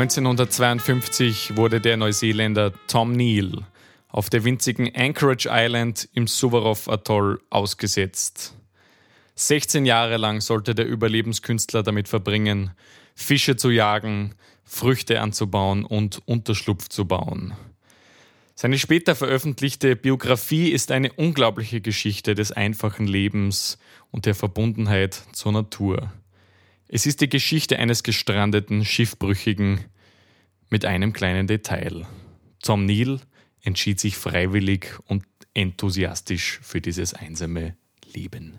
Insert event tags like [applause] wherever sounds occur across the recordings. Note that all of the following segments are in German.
1952 wurde der Neuseeländer Tom Neal auf der winzigen Anchorage Island im Suvarov Atoll ausgesetzt. 16 Jahre lang sollte der Überlebenskünstler damit verbringen, Fische zu jagen, Früchte anzubauen und Unterschlupf zu bauen. Seine später veröffentlichte Biografie ist eine unglaubliche Geschichte des einfachen Lebens und der Verbundenheit zur Natur. Es ist die Geschichte eines gestrandeten Schiffbrüchigen mit einem kleinen Detail. Tom Neal entschied sich freiwillig und enthusiastisch für dieses einsame Leben.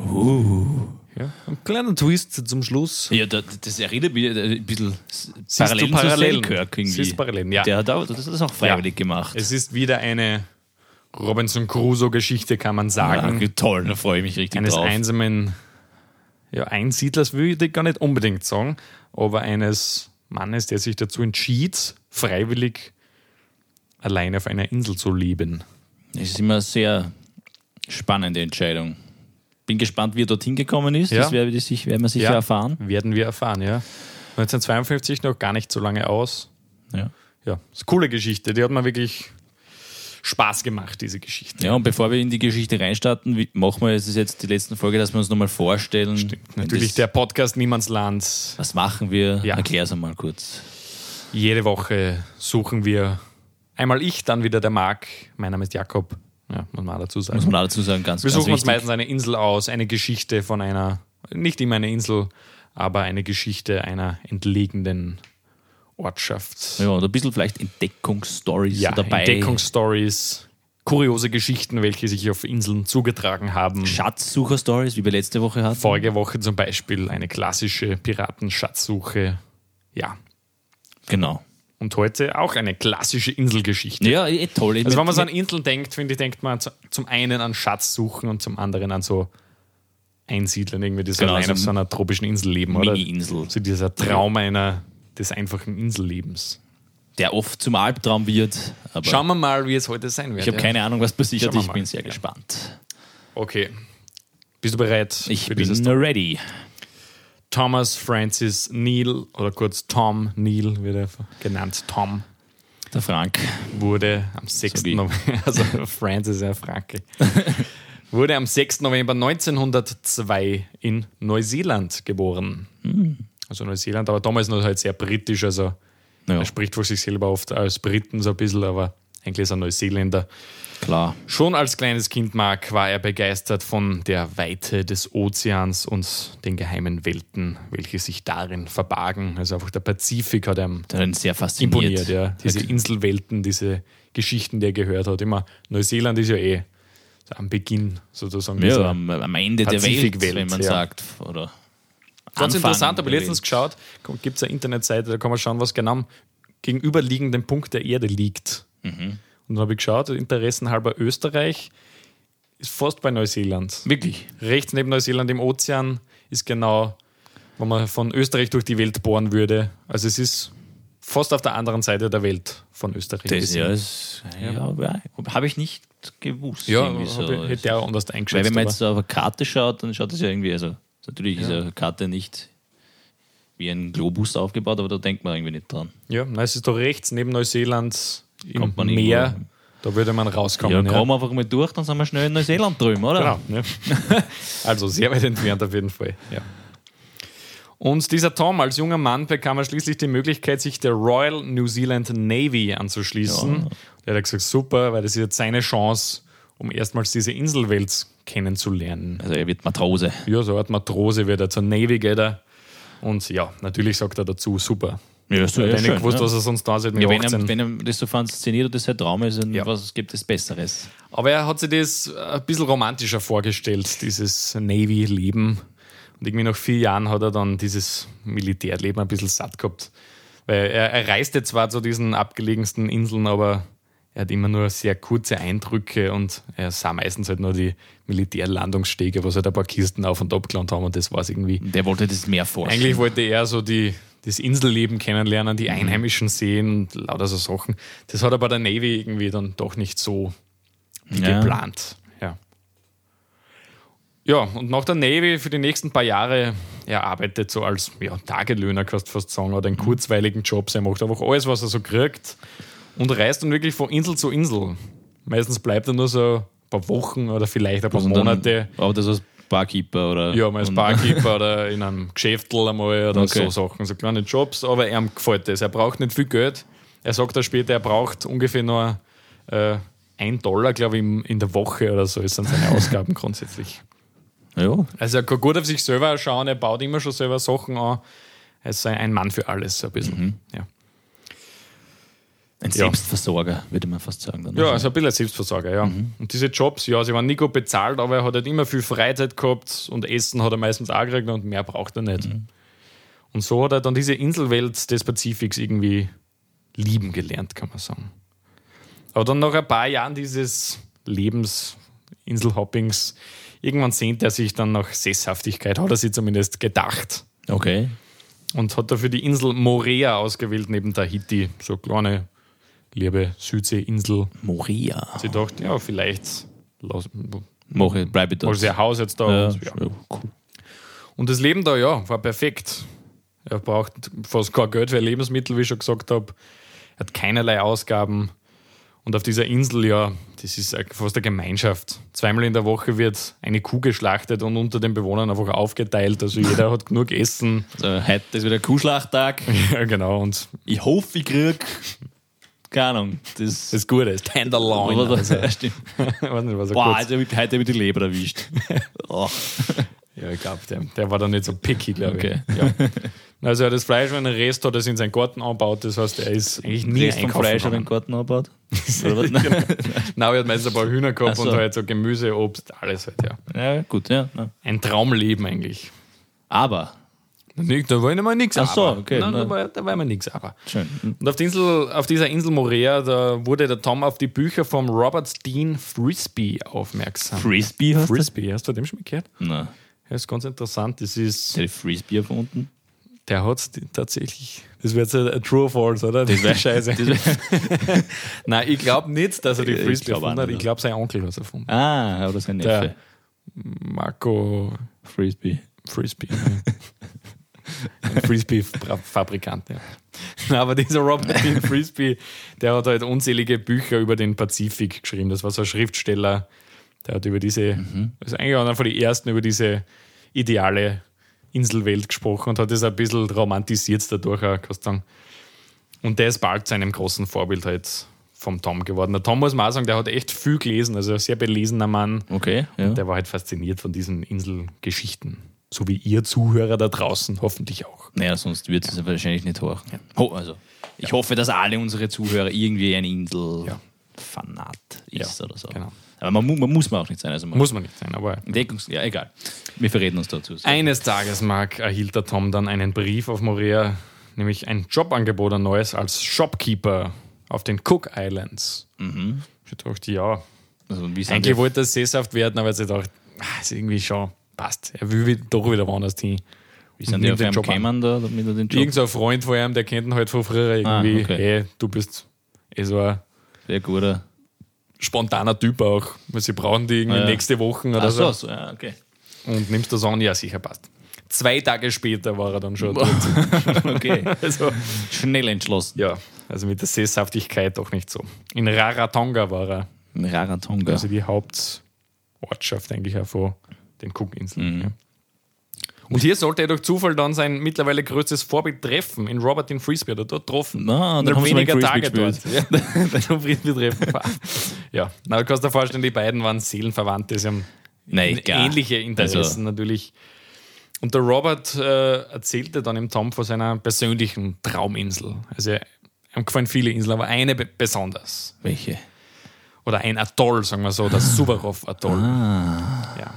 Uh. Ja, ein kleiner Twist zum Schluss. Ja, das, das erinnert mich ein bisschen Siehst parallel du Parallelen? zu Selkirk irgendwie. Siehst Parallelen, ja. Der hat auch, das hat das auch freiwillig gemacht. Es ist wieder eine Robinson Crusoe-Geschichte, kann man sagen. Ah, toll, da freue ich mich richtig eines drauf. einsamen ja, Einsiedlers würde ich gar nicht unbedingt sagen, aber eines Mannes, der sich dazu entschied, freiwillig allein auf einer Insel zu leben. Es ist immer eine sehr spannende Entscheidung. Bin gespannt, wie er dorthin gekommen ist. Ja. Das werden wir, sicher Ja. erfahren. Werden wir erfahren, ja. 1952 noch gar nicht so lange aus. Ja. Ja, ist eine coole Geschichte. Die hat mir wirklich Spaß gemacht, diese Geschichte. ja, und bevor wir in die Geschichte reinstarten, machen wir, es ist jetzt die letzte Folge, dass wir uns nochmal vorstellen. Natürlich das, der Podcast Niemandsland. Was machen wir? Ja. Erklär es einmal kurz. Jede Woche suchen wir einmal ich, dann wieder der Marc. Mein Name ist Jakob. Ja, muss man dazu sagen. Muss man dazu sagen, ganz, Wir ganz suchen uns wichtig. meistens eine Insel aus, eine Geschichte von einer, nicht immer eine Insel, aber eine Geschichte einer entlegenen Ortschaft. Ja, oder ein bisschen vielleicht Entdeckungsstories Ja, dabei. Entdeckungsstories, kuriose Geschichten, welche sich auf Inseln zugetragen haben. Schatzsucher-Stories, wie wir letzte Woche hatten. Vorige Woche zum Beispiel eine klassische Piratenschatzsuche. Ja. Genau. Und heute auch eine klassische Inselgeschichte. Ja, eh, toll. Also wenn man so an Inseln denkt, finde ich, denkt man zu- zum einen an Schatzsuchen und zum anderen an so Einsiedlern, irgendwie, die so Genau, allein so auf so einer tropischen Insel leben, oder? Mini-Insel, So dieser Traum einer, des einfachen Insellebens. der oft zum Albtraum wird. Aber Schauen wir mal, wie es heute sein wird. ich habe ja. keine Ahnung, was passiert. Ich bin sehr Ja. gespannt. Okay. Bist du bereit Ich bin ready. Thomas Francis Neal oder kurz Tom Neal wird er genannt. Tom Der Frank. wurde am 6. wie- November, [laughs] also Francis ja Franke, [laughs] wurde am 6. November 1902 in Neuseeland geboren. Hm. Also Neuseeland, aber damals noch halt sehr britisch, also Ja, er spricht von sich selber oft als Briten so ein bisschen, aber eigentlich ist er Neuseeländer. klar. Schon als kleines Kind, Mark, war er begeistert von der Weite des Ozeans und den geheimen Welten, welche sich darin verbargen. Also einfach der Pazifik hat ihm sehr fasziniert. imponiert, ja. Diese Inselwelten, diese Geschichten, die er gehört hat. Immer Neuseeland ist ja eh so am Beginn sozusagen. Ja, am, am Ende der Welt, Pazifikwelt, wenn man ja. sagt. Oder Ganz interessant, habe ich letztens geschaut, gibt es eine Internetseite, da kann man schauen, was genau am gegenüberliegenden Punkt der Erde liegt. Mhm. Und dann habe ich geschaut, interessenhalber Österreich ist fast bei Neuseeland. Wirklich? Rechts neben Neuseeland im Ozean ist genau, wenn man von Österreich durch die Welt bohren würde. Also es ist fast auf der anderen Seite der Welt von Österreich. Das, ja, ja, ja, habe ich nicht gewusst. ja so. ich- hätte er auch anders Weil eingeschätzt. wenn man jetzt auf eine Karte schaut, dann schaut es ja irgendwie, also natürlich ist eine Karte nicht wie ein Globus aufgebaut, aber da denkt man irgendwie nicht dran. Ja, na, es ist doch rechts neben Neuseeland im Kommt man Meer. irgendwo- Da würde man rauskommen. ja, ja. kommen wir einfach mal durch, dann sind wir schnell in Neuseeland drüben, oder? Genau. Ja. [laughs] also sehr weit entfernt auf jeden Fall. Ja. Und dieser Tom als junger Mann bekam er schließlich die Möglichkeit, sich der Royal New Zealand Navy anzuschließen. Der hat gesagt, super, weil das ist jetzt seine Chance, um erstmals diese Inselwelt kennenzulernen. Also er wird Matrose. Ja, so eine Art Matrose wird er zur Navy geht er. Und ja, natürlich sagt er dazu, super. Ja, so, Er ja, ja schön, nicht gewusst, ja. was er sonst da seit ja, wenn, 18. er, wenn er das so fasziniert und das sein Traum ist, dann Ja. was gibt es Besseres? Aber er hat sich das ein bisschen romantischer vorgestellt, dieses Navy-Leben. Und irgendwie nach vier Jahren hat er dann dieses Militärleben ein bisschen satt gehabt. Weil er, er reiste zwar zu diesen abgelegensten Inseln, aber er hat immer nur sehr kurze Eindrücke und er sah meistens halt nur die Militärlandungsstege, wo sie halt ein paar Kisten auf und ab gelandet haben und das war es irgendwie. Der wollte das mehr forschen. Eigentlich wollte er so die, das Inselleben kennenlernen, die Einheimischen sehen und lauter so Sachen. Das hat er bei der Navy irgendwie dann doch nicht so Ja. geplant. Ja. ja, und nach der Navy für die nächsten paar Jahre er arbeitet so als ja, Tagelöhner, kannst du fast sagen, oder einen kurzweiligen Job. Er macht einfach alles, was er so kriegt und reist dann wirklich von Insel zu Insel. Meistens bleibt er nur so ein paar Wochen oder vielleicht ein paar dann- Monate. Aber das als Barkeeper oder. Ja, mal als Barkeeper oder [laughs] in einem Geschäftel einmal oder Okay. so Sachen, so kleine Jobs, aber ihm gefällt das. Er braucht nicht viel Geld. Er sagt da später, er braucht ungefähr nur äh, ein Dollar, glaube ich, in der Woche oder so, ist dann seine [laughs] Ausgaben grundsätzlich. Ja, Also er kann gut auf sich selber schauen, er baut immer schon selber Sachen an. Er ist ein Mann für alles, so ein bisschen. Ja. Ein Ja. Selbstversorger, würde man fast sagen. Dann. Ja, also ein bisschen ein Selbstversorger, ja. Und diese Jobs, ja, sie waren nie gut bezahlt, aber er hat halt immer viel Freizeit gehabt und Essen hat er meistens auch gekriegt und mehr braucht er nicht. Und so hat er dann diese Inselwelt des Pazifiks irgendwie lieben gelernt, kann man sagen. Aber dann nach ein paar Jahren dieses Lebens, Inselhoppings, irgendwann sehnt er sich dann nach Sesshaftigkeit, hat er sich zumindest gedacht. Okay. Und hat dafür die Insel Morea ausgewählt, neben Tahiti. So eine kleine, liebe Südseeinsel. Moria. Sie dachte, ja, vielleicht lass, Mach ich, bleib ich da. mach sie ein Haus jetzt da. Ja, und, ja. ja, cool. und das Leben da, ja, war perfekt. Er braucht fast kein Geld für Lebensmittel, wie ich schon gesagt habe. Er hat keinerlei Ausgaben. Und auf dieser Insel, ja, das ist fast eine Gemeinschaft. Zweimal in der Woche wird eine Kuh geschlachtet und unter den Bewohnern einfach aufgeteilt. Also jeder hat genug Essen. Also, heute ist wieder Kuhschlachttag. [laughs] Ja, genau. Und Ich hoffe, ich krieg. Keine Ahnung. Das. das Gute ist Tenderloin. Aber Also, ja, [laughs] stimmt. nicht, was er Boah, kurz- heute habe ich die Leber erwischt. [laughs] oh. Ja, ich glaube, der, der war da nicht so picky, glaube Okay. ich. Ja. Also er hat das Fleisch, wenn er Rest hat, das in seinen Garten anbaut. Das heißt, er ist eigentlich nie vom Fleisch gegangen. den Garten angebaut. [laughs] Oder was? Nein. Er hat meistens ein paar Hühner gehabt so. und halt so Gemüse, Obst, alles halt, ja. Ja, gut, ja. ja. Ein Traumleben eigentlich. Aber. Nicht, da war nicht mal nichts Ach so, okay, Nein, da war, da war immer nichts aber. Schön. Und auf, der Insel, auf dieser Insel Morea, da wurde der Tom auf die Bücher vom Robert Dean Frisbee aufmerksam. Frisbee hast du? Frisbee, hast du dem schon mal gehört? Nein. Ja, ist ganz interessant. Das ist, Der hat Frisbee erfunden. der hat es tatsächlich. Das wird so ein True or False, oder? Das wäre scheiße. Das wär- [laughs] Nein, ich glaube nicht, dass er die Ich Frisbee glaub erfunden hat. Ich glaube, sein Onkel hat es erfunden. ah, oder sein Der- Neffe. Marco Frisbee. Frisbee. [laughs] Ein Frisbee-Fabrikant, ja. Aber dieser Robert [laughs] Dean Frisbee, der hat halt unzählige Bücher über den Pazifik geschrieben. Das war so ein Schriftsteller, der hat über diese, also eigentlich einer von den ersten über diese ideale Inselwelt gesprochen und hat das ein bisschen romantisiert dadurch, auch, kannst sagen. Und der ist bald zu einem großen Vorbild halt vom Tom geworden. Der Tom muss man auch sagen, der hat echt viel gelesen, also ein sehr belesener Mann. Okay, ja. Der war halt fasziniert von diesen Inselgeschichten. So wie ihr Zuhörer da draußen hoffentlich auch. Naja, sonst wird es ja wahrscheinlich nicht hoch. Ho, also, ich hoffe, dass alle unsere Zuhörer irgendwie ein Insel-Fanat ist Ja, oder so. genau. Aber man, man muss man auch nicht sein. Also man Muss man nicht sein, aber Entdeckungs ja, egal. Wir verreden uns dazu. eines Tages, Mark, erhielt der Tom dann einen Brief auf Morea, nämlich ein Jobangebot, ein neues als Shopkeeper auf den Cook Islands. Ich dachte, ja, also, eigentlich wollte er sesshaft werden, aber jetzt dachte ah, ist irgendwie schon passt. Er will wi- doch wieder woanders hin. wie sind die auf einem gekommen, da, damit er den Job? Irgend so ein Freund von ihm, der kennt ihn halt von früher irgendwie, Ah, okay. hey, du bist so ein Sehr guter. spontaner Typ auch, sie brauchen die irgendwie Ah, ja. nächste Woche oder Ach so. so, ja, okay. Und nimmst das an, ja, sicher passt. Zwei Tage später war er dann schon dort. [laughs] okay. [laughs] Also, Schnell entschlossen. ja, also mit der Sesshaftigkeit doch nicht so. In Raratonga war er, Ein Raratonga. also die Hauptortschaft eigentlich auch von den Cookinseln. Mhm. Ja. Und hier sollte er durch Zufall dann sein mittlerweile größtes Vorbild treffen. In Robert in Frisbee, hat er dort getroffen. Na, dann haben weniger Tage dort. Ja, [laughs] dann haben Frisbee treffen. ja, na, du kannst dir vorstellen, die beiden waren Seelenverwandte. Sie haben Nein, ähnliche Interessen Also- natürlich. Und der Robert äh, erzählte dann im Tom von seiner persönlichen Trauminsel. Also ihm gefallen viele Inseln, aber eine be besonders. Welche? Oder ein Atoll, sagen wir so, das Suvarov-Atoll. Ah. Ja.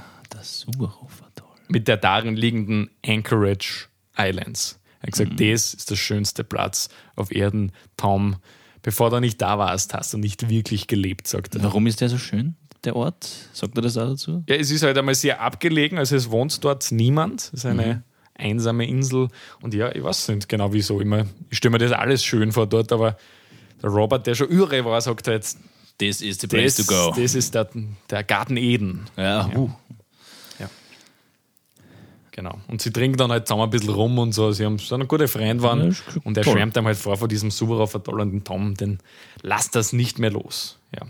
Toll. Mit der darin liegenden Anchorage Islands. Er hat gesagt, das ist der schönste Platz auf Erden, Tom. Bevor du nicht da warst, hast du nicht wirklich gelebt, sagt er. Warum ist der so schön, der Ort? Sagt er das auch dazu? Ja, es ist halt einmal sehr abgelegen, also es wohnt dort niemand. Es ist eine einsame Insel. Und ja, ich weiß nicht genau wieso. Immer, ich stelle mir das alles schön vor dort, aber der Robert, der schon irre war, sagt halt, This is the place das, to go. das ist der, der Garten Eden. ja, uh. Genau. Und sie trinken dann halt zusammen ein bisschen rum und so. Sie haben so eine gute Freund waren. Ja, und er toll. schwärmt ihm halt vor von diesem Subaru Atoll und den Tom, den lasst das nicht mehr los. Ja.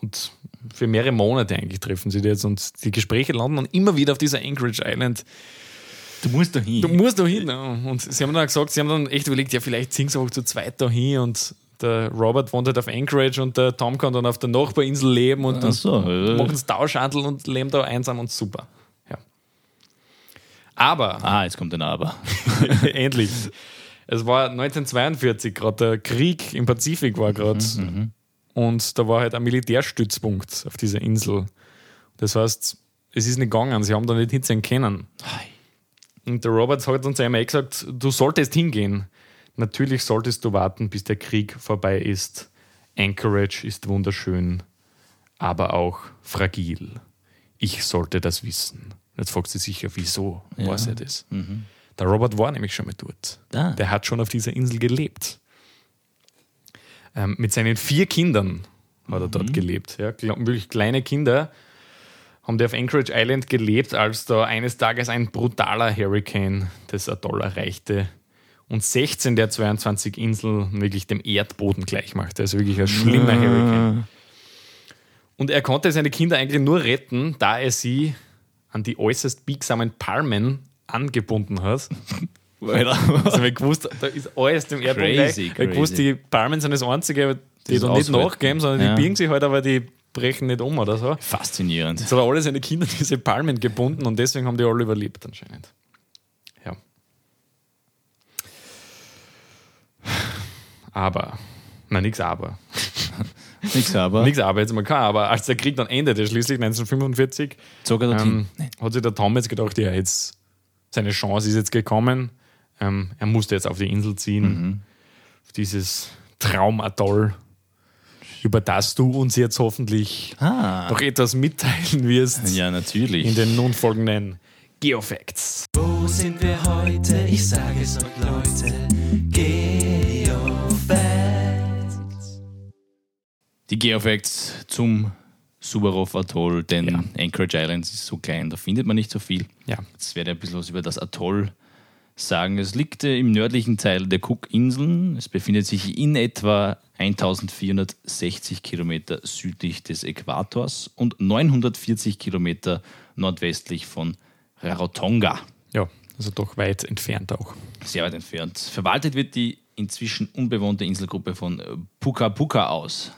Und für mehrere Monate eigentlich treffen sie die jetzt und die Gespräche landen dann immer wieder auf dieser Anchorage Island. Du musst da hin. Du musst da hin. Ja. Und sie haben dann gesagt, sie haben dann echt überlegt, ja, vielleicht ziehen sie auch zu zweit da hin und der Robert wohnt halt auf Anchorage und der Tom kann dann auf der Nachbarinsel leben und so, machen sie Tauschhandel und leben da einsam und super. Aber, ah, jetzt kommt ein Aber. [laughs] endlich, es war 1942 gerade, der Krieg im Pazifik war gerade und da war halt ein Militärstützpunkt auf dieser Insel. Das heißt, es ist nicht gegangen, sie haben da nicht hinziehen können. Und der Robert hat uns einmal gesagt, du solltest hingehen. Natürlich solltest du warten, bis der Krieg vorbei ist. Anchorage ist wunderschön, aber auch fragil. Ich sollte das wissen. Jetzt fragt sie sicher, wieso Ja. weiß er das? Der Robert war nämlich schon mal dort. Ah. Der hat schon auf dieser Insel gelebt. Ähm, mit seinen vier Kindern hat er dort gelebt. Ja, wirklich kleine Kinder haben die auf Anchorage Island gelebt, als da eines Tages ein brutaler Hurricane das Atoll erreichte und 16 der 22 Inseln wirklich dem Erdboden gleichmachte. Also wirklich ein schlimmer Hurricane. Und er konnte seine Kinder eigentlich nur retten, da er sie an die äußerst biegsamen Palmen angebunden hat. [laughs] Also wir gewusst, da ist alles dem Erdboden Crazy, gleich. Wir gewusst, die Palmen sind das einzige, die da nicht nachgeben, sondern Ja. die biegen sich halt, aber die brechen nicht um oder so. Faszinierend. Jetzt hat er alle seine Kinder diese Palmen gebunden und deswegen haben die alle überlebt anscheinend. Ja. Aber, na nix aber. [laughs] Nix aber. Nix aber, jetzt mal kein aber. Als der Krieg dann endete, schließlich 1945, Sogar dorthin. ähm, hat sich der Tom jetzt gedacht, ja, jetzt, seine Chance ist jetzt gekommen. Ähm, er musste jetzt auf die Insel ziehen. Auf dieses Traumatoll, über das du uns jetzt hoffentlich Ah. noch etwas mitteilen wirst Ja, natürlich. in den nun folgenden Geofacts. Wo sind wir heute? Ich sage es euch, Leute. Geofacts. Die Geofacts zum Subarov Atoll, denn Anchorage Island ist so klein, da findet man nicht so viel. Ja. Jetzt werde ich ein bisschen was über das Atoll sagen. Es liegt äh, im nördlichen Teil der Cook-Inseln. Es befindet sich in etwa 1460 Kilometer südlich des Äquators und 940 Kilometer nordwestlich von Rarotonga. Ja, also doch weit entfernt auch. Sehr weit entfernt. Verwaltet wird die inzwischen unbewohnte Inselgruppe von Puka Puka aus.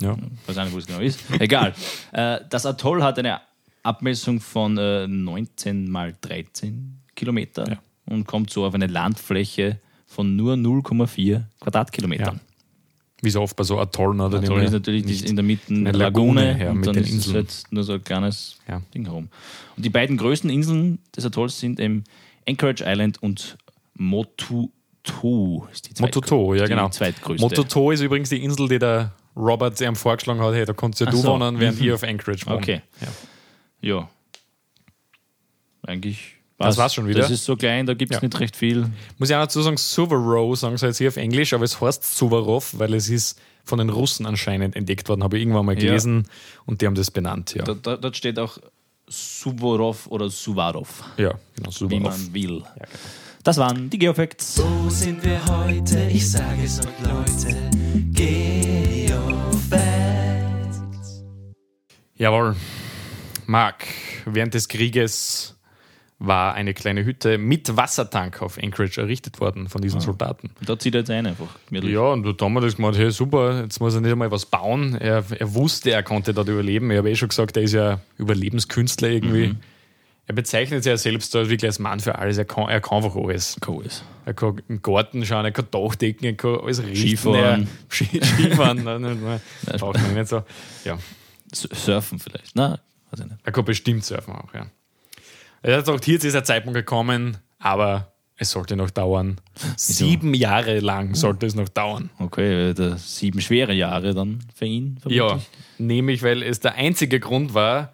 Ja. Ich weiß nicht, wo es genau ist. Egal. [laughs] Äh, das Atoll hat eine Abmessung von äh, 19 mal 13 Kilometer Ja. und kommt so auf eine Landfläche von nur 0,4 Quadratkilometern. Wie so oft bei so Atollen oder Atoll ist natürlich in der Mitte eine Lagune, Lagune, ja, und mit dann ist es Inseln. halt nur so ein kleines Ja. Ding herum. Und die beiden größten Inseln des Atolls sind eben Anchorage Island und Motuto. Ist die zweit- Mototo, ja genau. zweitgrößte. Mototo ist übrigens die Insel, die der Robert ihm vorgeschlagen hat, hey, da kannst ja Ach du so. wohnen, während Mhm. ihr auf Anchorage wohnt. Okay. Ja. Ja. Eigentlich. Das war's schon wieder? Das ist so klein, da gibt es Ja. nicht recht viel. Muss ich auch dazu sagen, Suvarow sagen sie jetzt hier auf Englisch, aber es heißt Suvarov, weil es ist von den Russen anscheinend entdeckt worden, habe ich irgendwann mal Ja. gelesen und die haben das benannt, ja. Da, da, dort steht auch Suvorov oder Suvarov, ja, genau, wie Suvarov. man will. Ja, genau. Das waren die Geofacts. Wo sind wir heute? Ich sage es euch, Leute. Geofacts. Jawohl. Marc, während des Krieges war eine kleine Hütte mit Wassertank auf Anchorage errichtet worden von Ah. diesen Soldaten. Da zieht er jetzt ein einfach. gemütlich. Ja, und der Tom hat das gemacht, hey, super, jetzt muss er nicht einmal was bauen. Er, er wusste, er konnte dort überleben. Ich habe eh schon gesagt, er ist ja Überlebenskünstler irgendwie. Er bezeichnet sich ja selbst als wirklich als Mann für alles. Er kann, er kann einfach alles. Cool ist. Er kann im Garten schauen, er kann Dachdecken, er kann alles richten. Skifahren. Er, Ski, Skifahren, [laughs] braucht man nicht so. Ja, Surfen vielleicht. Na, weiß ich nicht. er kann bestimmt surfen auch, ja. Er hat gesagt, jetzt ist der Zeitpunkt gekommen, aber es sollte noch dauern. Sieben Jahre lang sollte es noch dauern. Okay, sieben schwere Jahre dann für ihn. Ja, vermutlich. nämlich weil es der einzige Grund war,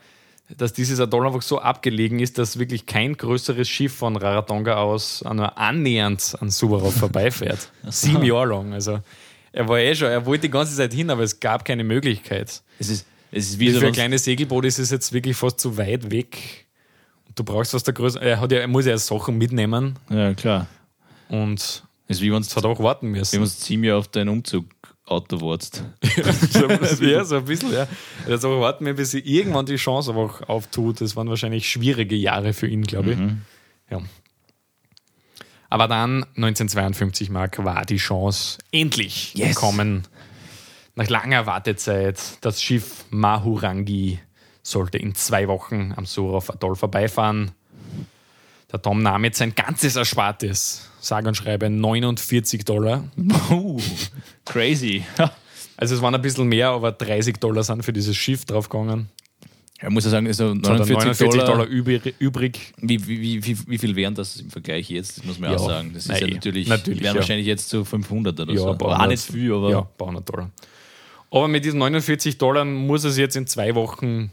dass dieses Atoll einfach so abgelegen ist, dass wirklich kein größeres Schiff von Rarotonga aus nur annähernd an Suvarov vorbeifährt. [laughs] Sieben Jahre lang. Also er war eh schon, er wollte die ganze Zeit hin, aber es gab keine Möglichkeit. Es ist, es ist wie so für ein kleines Segelboot ist es jetzt wirklich fast zu weit weg. du brauchst was der Größe. Er, hat ja, er muss ja Sachen mitnehmen Ja, klar. und Das ist wie wenn es hat auch warten müssen. du ziemlich auf dein Umzug-Auto wartest. [laughs] ja, so ein bisschen, ja. Also warten wir, bis sie irgendwann die Chance einfach auftut. Das waren wahrscheinlich schwierige Jahre für ihn, glaube ich. Ja. Aber dann, 1952, Mark, war die Chance endlich Yes. gekommen. Nach langer Wartezeit, das Schiff Mahurangi sollte in zwei Wochen am Surov Atoll vorbeifahren. Der Tom nahm jetzt sein ganzes Erspartes, sage und schreibe 49 Dollar. Uh, crazy. Also es waren ein bisschen mehr, aber 30 Dollar sind für dieses Schiff draufgegangen. Er muss ja sagen, also Jetzt hat er 49 Dollar, Dollar übrig. übrig. Wie, wie, wie, wie, viel wären das im Vergleich jetzt? Das muss man Ja, auch sagen. Das ist nein, ja natürlich, natürlich, wären ja. wahrscheinlich jetzt so 500 oder Ja, so. Aber auch nicht viel, aber Ja, ein paar hundert Dollar. Aber mit diesen 49 Dollar muss er sich jetzt in zwei Wochen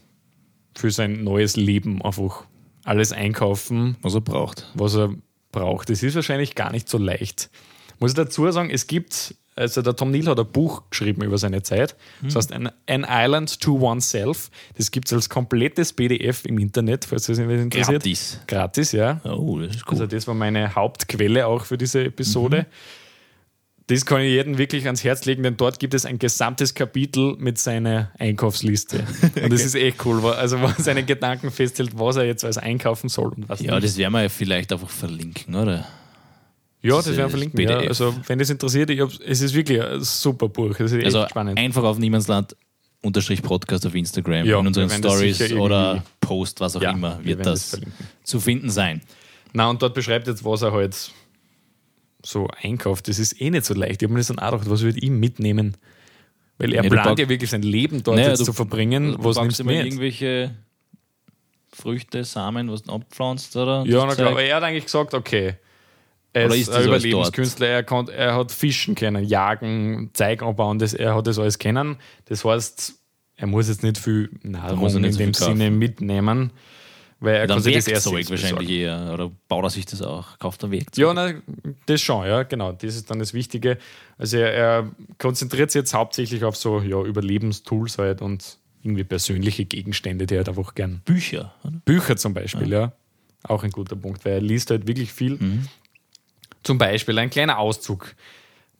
für sein neues Leben einfach alles einkaufen, was er braucht. was er braucht. Das ist wahrscheinlich gar nicht so leicht. Muss ich dazu sagen, es gibt, also der Tom Neal hat ein Buch geschrieben über seine Zeit. Das heißt An, An Island to Oneself. Das gibt es als komplettes PDF im Internet, falls das jemand interessiert. Gratis. Gratis, ja. Oh, das ist cool. Also das war meine Hauptquelle auch für diese Episode. Das kann ich jedem wirklich ans Herz legen, denn dort gibt es ein gesamtes Kapitel mit seiner Einkaufsliste. [laughs] Und das ist echt cool, also wo er seine Gedanken festhält, was er jetzt als einkaufen soll und was ja, nicht. das werden wir ja vielleicht einfach verlinken, oder? ja, das das werden wir verlinken. Ja. Also wenn das interessiert, ich hab, es ist wirklich ein super Buch. Also spannend. einfach auf Niemandsland unterstrich Podcast auf Instagram, Ja, in unseren wir Stories oder Post, was auch Ja, immer, wir wird werden das, das zu finden sein. Na, und dort beschreibt jetzt, was er halt so einkauft. Das ist eh nicht so leicht. Ich habe mir das dann auch gedacht, was würde ich mitnehmen? Weil er du plant ja wirklich sein Leben dort Naja, jetzt du- zu verbringen. Du was nimmst du mit? irgendwelche Früchte, Samen, was du abpflanzt, oder? Ja, na klar, aber er hat eigentlich gesagt, okay, er ist ein Überlebenskünstler, er, kann, er hat fischen können, jagen, Zeug anbauen, das, er hat das alles kennen. Das heißt, er muss jetzt nicht viel Nahrung in so dem kaufen. Sinne mitnehmen, weil er sich das erst Werkzeug selbst wahrscheinlich besorgen. eher. Oder baut er sich das auch? Kauft er Werkzeug? Ja, na, das schon, ja, genau. Das ist dann das Wichtige. Also er, er konzentriert sich jetzt hauptsächlich auf so ja, Überlebenstools halt und irgendwie persönliche Gegenstände, die er halt einfach gern Bücher. Oder? Bücher zum Beispiel, ja. Auch ein guter Punkt, weil er liest halt wirklich viel. Zum Beispiel ein kleiner Auszug.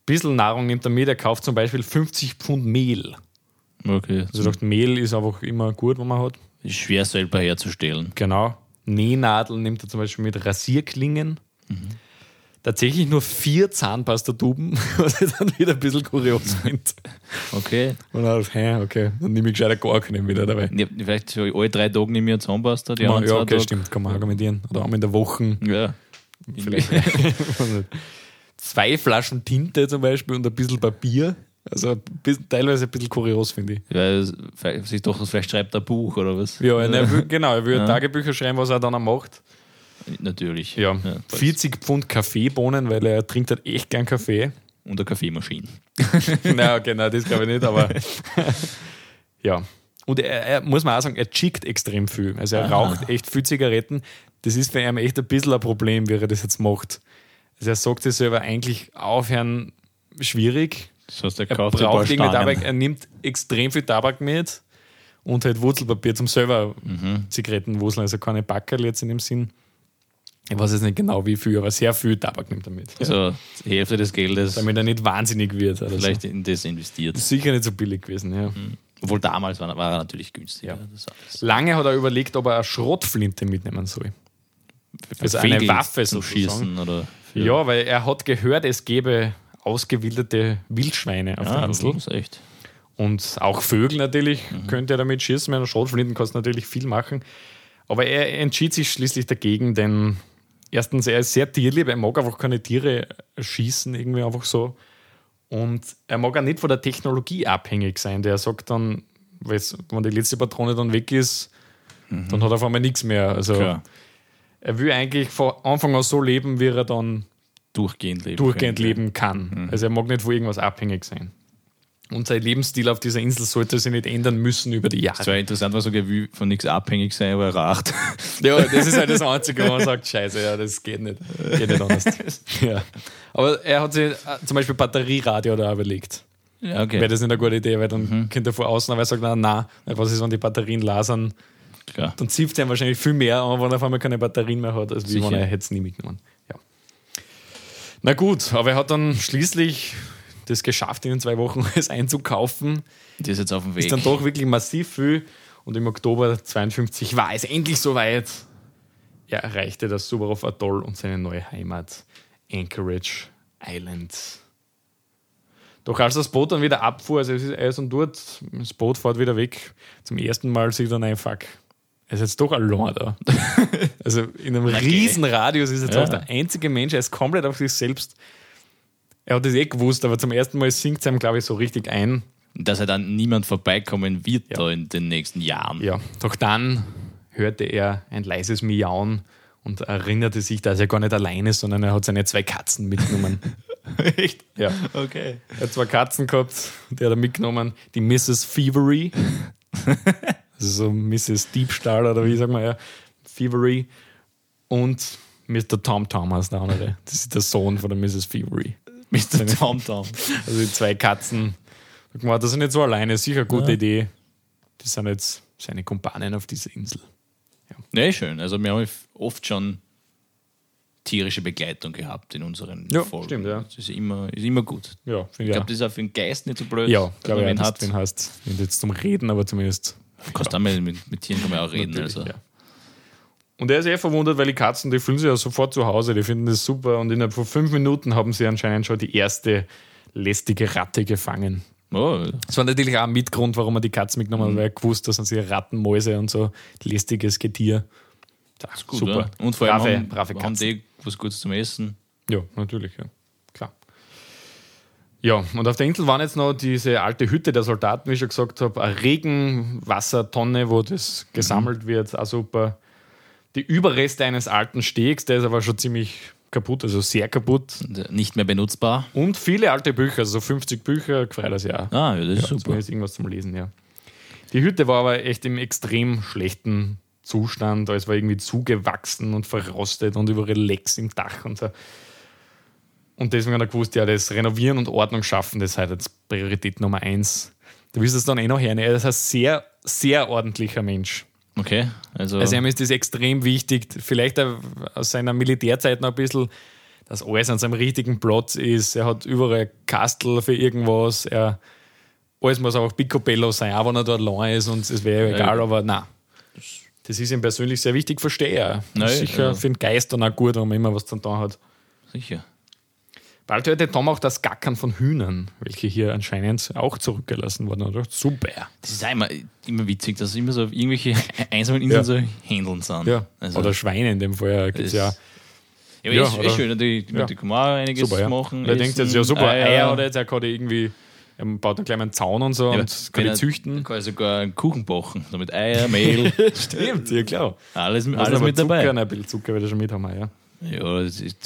Bisschen Nahrung nimmt er mit, er kauft zum Beispiel 50 Pfund Mehl. Okay. Also dachte, Mehl ist einfach immer gut, wenn man hat. Ist schwer selber herzustellen. Genau. Nähnadeln nimmt er zum Beispiel mit Rasierklingen. Tatsächlich nur vier Zahnpastatuben, [laughs] was ich dann wieder ein bisschen kurios finde. Okay. Und dann hä, okay, dann nehme ich gescheiter gar keine wieder dabei. Ja, vielleicht so alle drei Tage nehme ich eine Zahnpasta, die Ja, anderen zwei okay, Tage- stimmt, kann man argumentieren. Oder einmal in der Woche. Ja. Vielleicht. [laughs] [laughs] Zwei Flaschen Tinte zum Beispiel und ein bisschen Papier. Also teilweise ein bisschen kurios, finde ich. Weil vielleicht- sich doch, vielleicht schreibt er ein Buch oder was? Ja, er will, genau, er will Ja. Tagebücher schreiben, was er dann auch macht. Natürlich. Ja, passt. 40 Pfund Kaffeebohnen, weil er trinkt halt echt gern Kaffee. Und eine Kaffeemaschine. [laughs] okay, nein, das glaube ich nicht, aber [laughs] ja. Und er, er muss man auch sagen, er chickt extrem viel. Also er Ah. raucht echt viel Zigaretten. Das ist für ihn echt ein bisschen ein Problem, wie er das jetzt macht. Also er sagt sich selber eigentlich aufhören schwierig. Das heißt, er Er kauft braucht irgendwie Stangen. Tabak, er nimmt extrem viel Tabak mit und halt Wurzelpapier zum selber Zigaretten wuseln, also keine Backerl jetzt in dem Sinn. Ich weiß jetzt nicht genau wie viel, aber sehr viel Tabak nimmt er mit. Also die Hälfte des Geldes Damit er nicht wahnsinnig wird. Vielleicht so. in das investiert. Sicher nicht so billig gewesen. Ja. Obwohl damals war, war er natürlich günstig. Ja. Lange hat er überlegt, ob er eine Schrotflinte mitnehmen soll. Also eine Waffe zum sozusagen. Schießen oder für- Ja, weil er hat gehört, es gäbe ausgewilderte Wildschweine auf der ja, Insel. das ist echt. Und auch Vögel natürlich Mhm. könnte er damit schießen. Mit einer Schrotflinten kannst du natürlich viel machen. Aber er entschied sich schließlich dagegen, denn erstens, er ist sehr tierlieb, er mag einfach keine Tiere schießen, irgendwie einfach so. Und er mag auch nicht von der Technologie abhängig sein. Der sagt dann, wenn die letzte Patrone dann weg ist, dann hat er auf einmal nichts mehr. Also Mhm. Klar. er will eigentlich von Anfang an so leben, wie er dann Durchgehend leben. durchgehend können. leben kann. Also er mag nicht von irgendwas abhängig sein. Und sein Lebensstil auf dieser Insel sollte sich nicht ändern müssen über die Das Jahre. wäre interessant, was er will von nichts abhängig sein, aber er raucht. [laughs] Ja, das ist halt das Einzige, wo man sagt, scheiße, ja, das geht nicht. Geht nicht anders. [laughs] ja. Aber er hat sich äh, zum Beispiel Batterieradio da überlegt. Ja, okay. Wäre das nicht eine gute Idee, weil dann könnte er von außen, aber er sagt, na, na, was ist, wenn die Batterien lasern? Klar. dann zieht es ihm wahrscheinlich viel mehr an, wenn er auf einmal keine Batterien mehr hat, als wie Sicher. wenn er hätte es nie mitgenommen. Na gut, aber er hat dann schließlich das geschafft, in den zwei Wochen es einzukaufen. Der ist jetzt auf dem Weg. Ist dann doch wirklich massiv viel. Und im Oktober 52 war es endlich soweit. Er erreichte das Suvorov Atoll und seine neue Heimat, Anchorage Island. Doch als das Boot dann wieder abfuhr, also es ist Eis und dort, das Boot fährt wieder weg, zum ersten Mal sieht er, nein, fuck, er ist jetzt doch allein da. [laughs] also in einem riesen Radius ist jetzt Ja. auch der einzige Mensch, er ist komplett auf sich selbst. Er hat es eh gewusst, aber zum ersten Mal sinkt es ihm, glaube ich, so richtig ein. Dass er dann niemand vorbeikommen wird Ja. da in den nächsten Jahren. Ja, doch dann hörte er ein leises Miauen und erinnerte sich, dass er gar nicht allein ist, sondern er hat seine zwei Katzen mitgenommen. [laughs] Echt? ja. Okay. Er hat zwei Katzen gehabt, die hat er mitgenommen. Die Mrs. Thievery. [laughs] so Mrs. Diebstahl oder wie sagen wir ja. Thievery. Und Mr. Tom Tom heißt der andere. Das ist der Sohn von der Mrs. Thievery. Mr. Tom Tom. Also die zwei Katzen. Mal, das sind nicht so alleine. Sicher eine gute Ja. Idee. Die sind jetzt seine Kumpanen auf dieser Insel. Nee, schön. Also wir haben oft schon tierische Begleitung gehabt in unseren Ja, Folgen. stimmt, ja. Das ist immer, ist immer gut. Ja, finde Ich ich glaube, das ist auch für den Geist nicht so blöd. Ja, wenn glaube ich, wen das, hat. den heißt, nicht jetzt zum Reden, aber zumindest. Du kannst auch mal mit, mit Tieren kann man auch reden. Also. ja. Und er ist eh verwundert, weil die Katzen, die fühlen sich ja sofort zu Hause, die finden das super und innerhalb von fünf Minuten haben sie anscheinend schon die erste lästige Ratte gefangen. Oh, Das war natürlich auch ein Mitgrund, warum er die Katzen mitgenommen hat, weil er gewusst, dass sind sie Ratten, Mäuse und so lästiges Getier. Ja, gut, super. Ja. Und vor allem brave, haben, brave haben Katzen. die was Gutes zum Essen. Ja, natürlich, ja. Ja, und auf der Insel waren jetzt noch diese alte Hütte der Soldaten, wie ich schon gesagt habe, eine Regenwassertonne, wo das gesammelt wird, auch super. Die Überreste eines alten Stegs, der ist aber schon ziemlich kaputt, also sehr kaputt. Und, äh, Nicht mehr benutzbar. Und viele alte Bücher, also so 50 Bücher, gefreut das Jahr. Ah, ja, das ist super. Zumindest irgendwas zum Lesen, ja. Die Hütte war aber echt im extrem schlechten Zustand. Alles war irgendwie zugewachsen und verrostet und überall Lecks im Dach und so. Und deswegen hat er gewusst, ja, das Renovieren und Ordnung schaffen, das ist halt jetzt Priorität Nummer eins. Du wirst es dann eh noch hören. Er ist ein sehr, sehr ordentlicher Mensch. Okay, also, Also ihm ist das extrem wichtig, vielleicht aus seiner Militärzeit noch ein bisschen, dass alles an seinem richtigen Platz ist. Er hat überall Kastel für irgendwas. Er, alles muss auch picobello sein, auch wenn er dort allein ist und es wäre egal, Ja. aber nein. Das ist ihm persönlich sehr wichtig, verstehe er. Nein, sicher ja. für den Geist dann auch gut, wenn man immer was zu tun hat. sicher. Bald hörte Tom auch das Gackern von Hühnern, welche hier anscheinend auch zurückgelassen wurden. Dachte, Super. Das ist immer, immer witzig, dass immer so auf irgendwelche [laughs] einsamen Inseln Ja. so Händeln sind. Ja. Also, Oder Schweine in dem Fall. Gibt's Das- ja. ja, aber Ja, ist, oder- ist schön, die, die, Ja. die können auch einiges Super, ja. machen. Er denkt jetzt, ja super, Eier, Eier oder jetzt, er kann irgendwie, er baut einen kleinen Zaun und so Ja, und kann die er- züchten. Kann er sogar einen Kuchen backen, so mit Eier, Mehl, [laughs] Stimmt, ja klar. alles, alles aber mit Zucker, dabei. Ein bisschen Zucker wird er schon mit haben, ja. Ja, das ist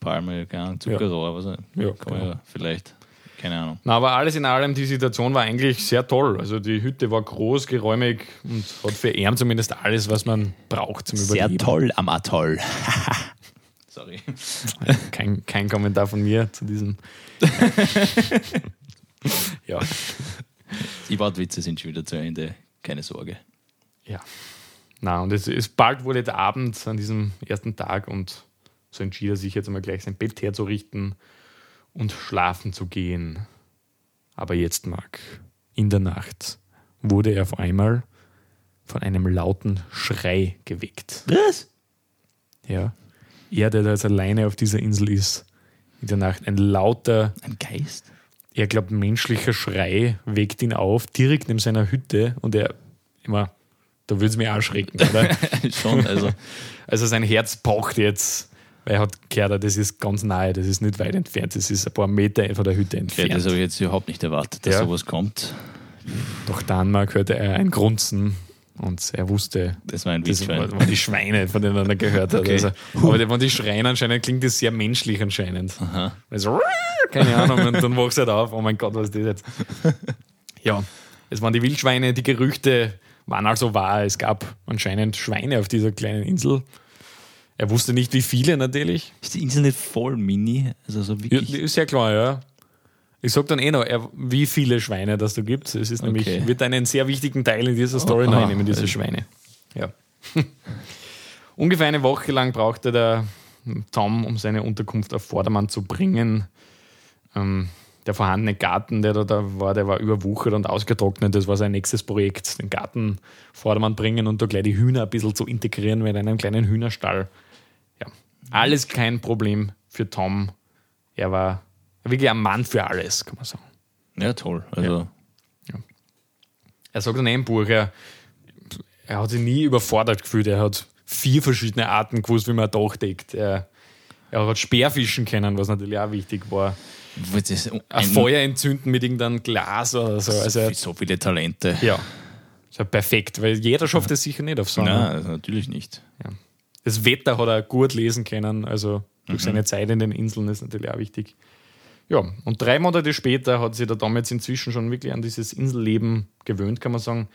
Keine Ahnung, Zuckerrohr, was auch- Ja, kann man genau. ja vielleicht, keine Ahnung. Na, aber alles in allem, die Situation war eigentlich sehr toll. Also die Hütte war groß, geräumig und hat für ihn zumindest alles, was man braucht zum Überleben. toll am Atoll. [laughs] Sorry. Kein, kein Kommentar von mir zu diesem. [laughs] ja, Die Wortwitze sind schon wieder zu Ende, keine Sorge. ja. Na, und es ist bald wurde der Abend an diesem ersten Tag und so entschied er sich jetzt einmal gleich sein Bett herzurichten und schlafen zu gehen. Aber jetzt, Marc, in der Nacht wurde er auf einmal von einem lauten Schrei geweckt. Was? Ja. Er, der da jetzt alleine auf dieser Insel ist, in der Nacht, ein lauter, Ein Geist? er glaubt, menschlicher Schrei weckt ihn auf, direkt neben seiner Hütte und er immer, da würde es mich auch schrecken, oder? [laughs] Schon, also. Also sein Herz pocht jetzt, weil er hat gehört, das ist ganz nahe, das ist nicht weit entfernt, das ist ein paar Meter von der Hütte entfernt. das habe ich jetzt überhaupt nicht erwartet, dass Ja. sowas kommt. Doch dann mal hörte er ein Grunzen und er wusste, Das war ein das Wildschwein. waren die Schweine, von denen er gehört hat. Okay. Also, aber wenn die schreien anscheinend, klingt das sehr menschlich anscheinend. Aha. Also, keine Ahnung, und dann wachst du halt auf, oh mein Gott, was ist das jetzt? Ja, es waren die Wildschweine, die Gerüchte waren also wahr. Es gab anscheinend Schweine auf dieser kleinen Insel. Er wusste nicht, wie viele natürlich. Ist die Insel nicht voll mini? Also so Ja, wirklich. ist ja klar, ja. Ich sag dann eh noch, wie viele Schweine das da gibt. Es ist nämlich, Okay. wird einen sehr wichtigen Teil in dieser Story Oh, noch ah, einnehmen, diese Schweine. Ja. [laughs] Ungefähr eine Woche lang brauchte der Tom, um seine Unterkunft auf Vordermann zu bringen. Ähm, der vorhandene Garten, der da, da war, der war überwuchert und ausgetrocknet. Das war sein nächstes Projekt, den Garten Vordermann bringen und da gleich die Hühner ein bisschen zu integrieren mit einem kleinen Hühnerstall. Ja, alles kein Problem für Tom. Er war wirklich ein Mann für alles, kann man sagen. Ja, toll. Also, Er sagt in einem Buch, er, er hat sich nie überfordert gefühlt. Er hat vier verschiedene Arten gewusst, wie man ein Dach deckt. Er, er hat Speerfischen kennen, was natürlich auch wichtig war. das Ein Feuer entzünden mit irgendeinem Glas oder so. Also, er- so viele Talente. ja, ist ja perfekt, weil jeder schafft es sicher nicht auf so Nein, also natürlich nicht. Das Wetter hat er gut lesen können, also durch seine Zeit in den Inseln ist natürlich auch wichtig. Ja, und drei Monate später hat sich der Tom jetzt inzwischen schon wirklich an dieses Inselleben gewöhnt, kann man sagen.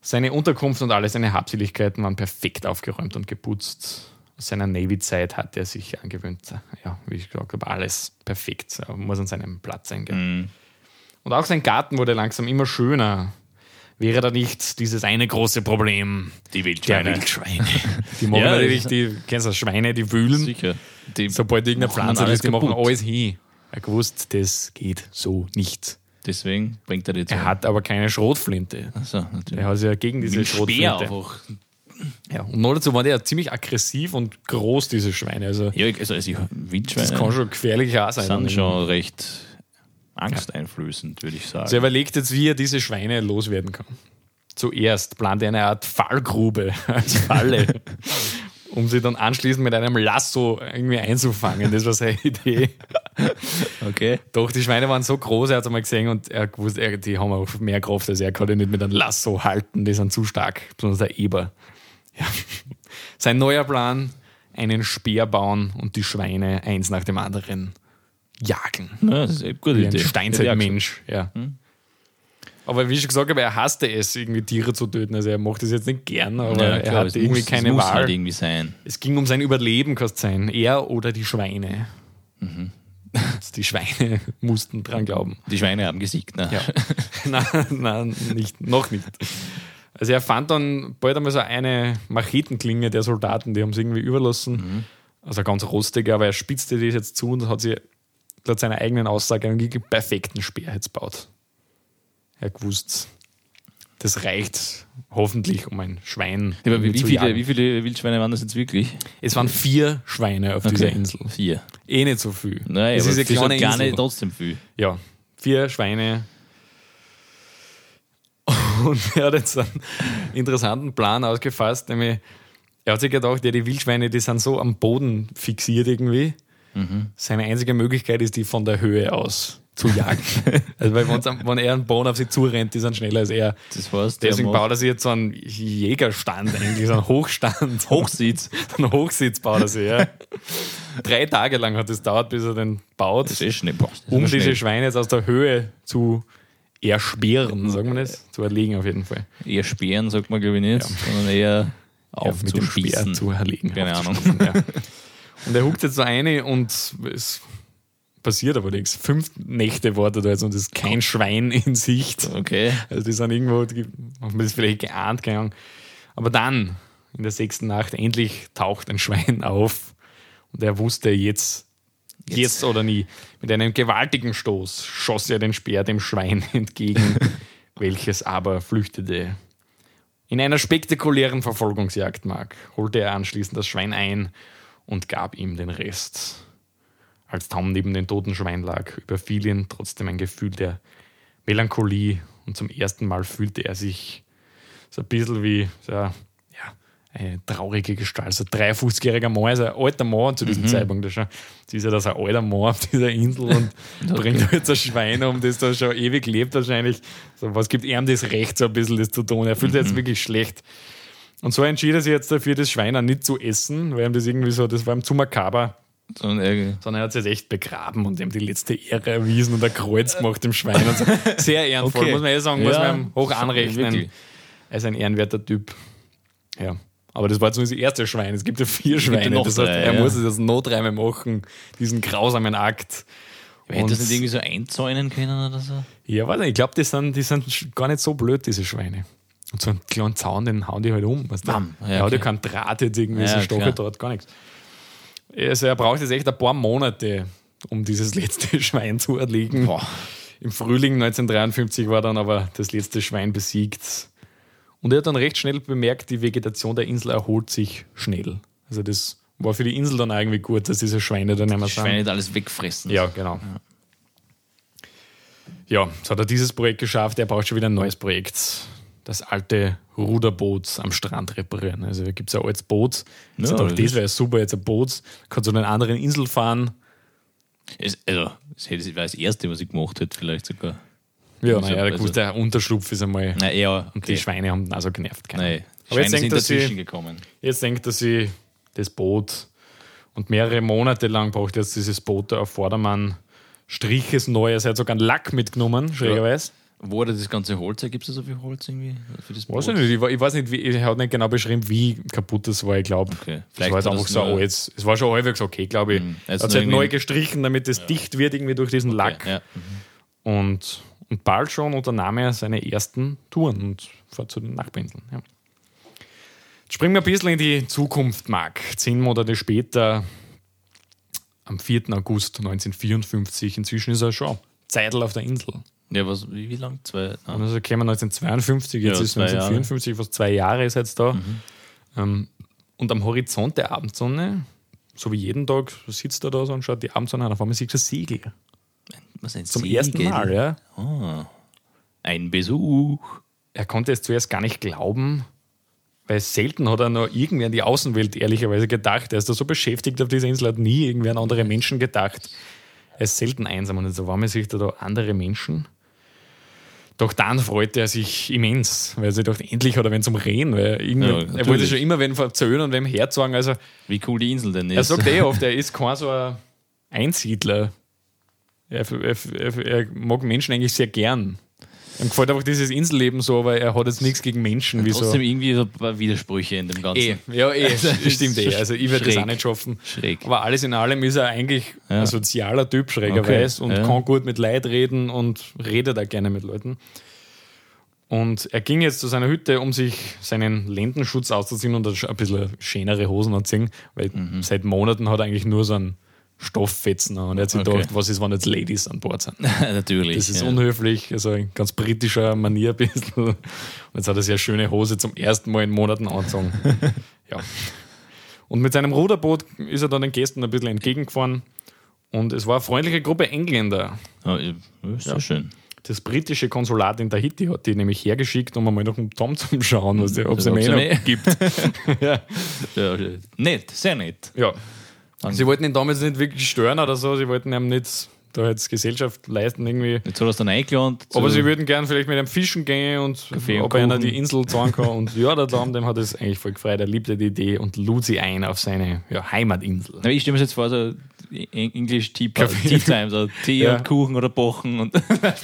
Seine Unterkunft und alle seine Habseligkeiten waren perfekt aufgeräumt und geputzt. Aus seiner Navy-Zeit hat er sich angewöhnt. Ja, wie ich gesagt habe, alles perfekt. Er muss an seinem Platz sein. Mhm. Und auch sein Garten wurde langsam immer schöner. Wäre da nicht dieses eine große Problem, Die der Wildschweine. Wildschweine. [laughs] Die machen Ja, natürlich, die, kennst du Schweine, die wühlen. Sicher. Die Sobald irgendeine Pflanze ist, die machen alles hin. Er hat gewusst, das geht so nicht. Deswegen bringt er die zu. Er hat aber keine Schrotflinte. Er natürlich. hat sich ja gegen diese Mit dem Speer Schrotflinte. einfach. Ja, und noch dazu waren die ja ziemlich aggressiv und groß, diese Schweine. Also, Ja, also, also Wildschweine das kann schon gefährlich auch sein. sind schon recht angsteinflößend, würde ich sagen. Er überlegt jetzt, wie er diese Schweine loswerden kann. Zuerst plant er eine Art Fallgrube [laughs] als Falle, [laughs] um sie dann anschließend mit einem Lasso irgendwie einzufangen. Das war seine Idee. okay. Doch, die Schweine waren so groß, er hat es einmal gesehen und er gewusst, er, die haben auch mehr Kraft als er, er die nicht mit einem Lasso halten, die sind zu stark, besonders der Eber. Ja. Sein neuer Plan, einen Speer bauen und die Schweine eins nach dem anderen jagen. Ja, das ist eine gute Wie ein Idee. Steinzeitmensch, ja. Aber wie ich schon gesagt habe, er hasste es, irgendwie Tiere zu töten. Also er macht das jetzt nicht gern, aber Ja, er klar, es hatte irgendwie muss, keine es muss Wahl. halt irgendwie sein. Es ging um sein Überleben, kann es sein. Er oder die Schweine. Mhm. [laughs] Die Schweine [laughs] mussten dran glauben. Die Schweine haben gesiegt. Ne? Ja. [laughs] nein, nein, nicht, noch nicht. Also er fand dann bald einmal so eine Machetenklinge der Soldaten, die haben sie irgendwie überlassen. Mhm. Also ganz rostig, aber er spitzte das jetzt zu und hat sie laut seiner eigenen Aussage einen perfekten Speer jetzt gebaut. Er hat gewusst, das reicht hoffentlich, um ein Schwein Ja, aber wie, zu viele, wie viele Wildschweine waren das jetzt wirklich? Es waren vier Schweine auf dieser Okay. Insel. Vier. Eh nicht so viel. Nein, es aber ist eine kleine kleine Insel. trotzdem viel. Ja, vier Schweine. Und er hat jetzt einen interessanten Plan ausgefasst, nämlich er hat sich gedacht, ja, die Wildschweine, die sind so am Boden fixiert irgendwie. Seine einzige Möglichkeit ist, die von der Höhe aus zu jagen. [laughs] also, weil wenn er einen Boden auf sie zurennt, die sind schneller als er. Das der Deswegen baut er sich jetzt so einen Jägerstand eigentlich, so einen Hochstand. [laughs] Hochsitz. [laughs] einen Hochsitz baut er sich, ja. Drei Tage lang hat es dauert, bis er den baut Das ist schnell. Um diese schnell. Schweine jetzt aus der Höhe zu ersperren, sagen wir das? Zu erlegen auf jeden Fall. Eher Speeren, sagt man glaube ich nicht, sondern eher Ja, mit dem Speer aufzuspießen. zu erlegen. Keine Ahnung. Ja. Und er huckt jetzt so eine und es passiert aber nichts. Fünf Nächte wartet er jetzt und es ist kein Schwein in Sicht. Okay. Also die sind irgendwo, die haben das vielleicht geahnt, keine Ahnung. Aber dann, in der sechsten Nacht, endlich taucht ein Schwein auf und er wusste jetzt, jetzt, oder nie. Mit einem gewaltigen Stoß schoss er den Speer dem Schwein [laughs] entgegen, welches aber flüchtete. In einer spektakulären Verfolgungsjagd, Mark, holte er anschließend das Schwein ein und gab ihm den Rest. Als Tom neben dem toten Schwein lag, überfiel ihn trotzdem ein Gefühl der Melancholie und zum ersten Mal fühlte er sich so ein bisschen wie so, ja, eine traurige Gestalt. So ein 53-jähriger Mann, also ein alter Mann zu diesem Zeitpunkt. Das ist, schon, das ist ja das ein alter Mann auf dieser Insel und [laughs] bringt jetzt ein Schwein um, das da schon ewig lebt wahrscheinlich. So, was gibt ihm das Recht, so ein bisschen das zu tun? Er fühlt sich jetzt wirklich schlecht. Und so entschied er sich jetzt dafür, das Schwein nicht zu essen, weil ihm das irgendwie so, das war ihm zu makaber Sondern er, sondern er hat es jetzt echt begraben und ihm die letzte Ehre erwiesen und ein Kreuz gemacht dem Schwein. So. [laughs] Sehr ehrenvoll, Okay. muss man eh sagen, muss Ja, man ihm hoch anrechnen. Er ist ein ehrenwerter Typ. Ja. Aber das war jetzt nur das erste Schwein. Es gibt ja vier Schweine. noch Das heißt, er ja. muss es jetzt notreimen machen, diesen grausamen Akt. Hätte das nicht irgendwie so einzäunen können oder so? Ja, weiß nicht, ich glaube, die sind, die sind gar nicht so blöd, diese Schweine. Und so einen kleinen Zaun, den hauen die halt um. Weißt du? Bam. Ja, Ja, ja okay. der kein Draht jetzt irgendwie, Ja, so klar. Stacheldraht, gar nichts. Also er braucht jetzt echt ein paar Monate, um dieses [laughs] letzte Schwein zu erlegen. Boah. Im Frühling 1953 war dann aber das letzte Schwein besiegt. Und er hat dann recht schnell bemerkt, die Vegetation der Insel erholt sich schnell. Also das war für die Insel dann irgendwie gut, dass diese Schweine da nicht mehr Die sind. Schweine nicht alles wegfressen. Ja, genau. Ja, jetzt hat er dieses Projekt geschafft, er braucht schon wieder ein neues Projekt. Das alte Ruderboot am Strand reparieren. Also da gibt es ein altes Boot. Ja, Ja, das das wäre super, jetzt ein Boot. Kann zu einer anderen Insel fahren. Es, also, das war das Erste, was ich gemacht hätte, vielleicht sogar. Ja, Also, naja, also- der Unterschlupf ist einmal. Nein, ja, Und die Schweine haben also genervt. keine Nein. Aber jetzt Schweine denkt, sind dass sie, gekommen. jetzt denkt, dass sie das Boot und mehrere Monate lang braucht jetzt dieses Boot auf Vordermann. Strich es neu, er hat sogar einen Lack mitgenommen, schrägerweise. Wo hat er das ganze Holz her? Gibt es da so viel Holz irgendwie für das Weiß ich nicht, ich, ich weiß nicht, wie, er hat nicht genau beschrieben, wie kaputt das war, ich glaube. Okay. Das Vielleicht war jetzt einfach das so. Es war schon halbwegs okay, glaube ich. Mhm. Er hat es halt neu gestrichen, damit es dicht wird, irgendwie durch diesen Lack. Ja. Und, und bald schon unternahm er seine ersten Touren und fährt zu den Nachbarinseln. Ja. Jetzt springen wir ein bisschen in die Zukunft, Marc. Zehn Monate später, am 4. August 1954, inzwischen ist er schon Zeitl auf der Insel. Ja, was, wie, wie lang? Zwei? Und also kämen wir 1952, jetzt Ja, ist zwei Jahre. 1954, fast zwei Jahre ist jetzt da. Ähm, und am Horizont der Abendsonne, so wie jeden Tag, sitzt er da so und schaut die Abendsonne an, auf einmal sieht er Segel. Was ein Zum Segel? ersten Mal, ja. Ah. Ein Besuch. Er konnte es zuerst gar nicht glauben, weil selten hat er noch irgendwie an die Außenwelt ehrlicherweise gedacht. Er ist da so beschäftigt auf dieser Insel, hat nie irgendwie an andere Menschen gedacht. Er ist selten einsam und einmal sieht er da andere Menschen. Doch dann freute er sich immens, weil er sich dachte, endlich hat er wen zum Reden. Weil er, Ja, er wollte schon immer wen erzählen und wem herzogen. Also Wie cool die Insel denn ist. er sagt eh [laughs] oft, er ist kein so ein Einsiedler. Er, er, er, er mag Menschen eigentlich sehr gern. Ihm gefällt einfach dieses Inselleben so, aber er hat jetzt nichts gegen Menschen. Wie so. Trotzdem irgendwie so ein paar Widersprüche in dem Ganzen. Eh, ja, eh, [laughs] stimmt eh. Also ich werde das auch nicht schaffen. Schräg. Aber alles in allem ist er eigentlich Ja. ein sozialer Typ, schrägerweise, Okay, und ja. kann gut mit Leid reden und redet auch gerne mit Leuten. Und er ging jetzt zu seiner Hütte, um sich seinen Lendenschutz auszuziehen und ein bisschen schönere Hosen anziehen, weil Mhm. seit Monaten hat er eigentlich nur so einen Stofffetzen an. Und er hat sich Okay. gedacht, was ist, wenn jetzt Ladies an Bord sind? [laughs] Natürlich. Das ist ja. unhöflich, also in ganz britischer Manier ein bisschen. Und jetzt hat er sehr schöne Hose zum ersten Mal in Monaten angezogen. [laughs] ja. Und mit seinem Ruderboot ist er dann den Gästen ein bisschen entgegengefahren. Und es war eine freundliche Gruppe Engländer. Ja, ja, ist ja. schön. Das britische Konsulat in Tahiti hat die nämlich hergeschickt, um einmal nach dem Tom zu schauen, ob es noch gibt. [laughs] ja. Ja, nett, sehr nett. ja. Sie wollten ihn damals nicht wirklich stören oder so, sie wollten ihm nicht da jetzt Gesellschaft leisten irgendwie. Jetzt hat er es dann eingeladen. Aber sie würden gern vielleicht mit einem Fischen gehen und Kaffee ob einer die Insel zahlen kann. Und ja, der Tom, dem hat es eigentlich voll gefreut. Er liebte die Idee und lud sie ein auf seine ja, Heimatinsel. Na, ich stelle mir jetzt vor, so English Tea. Tea Time, so Tee Ja. und Kuchen oder Bochen. Und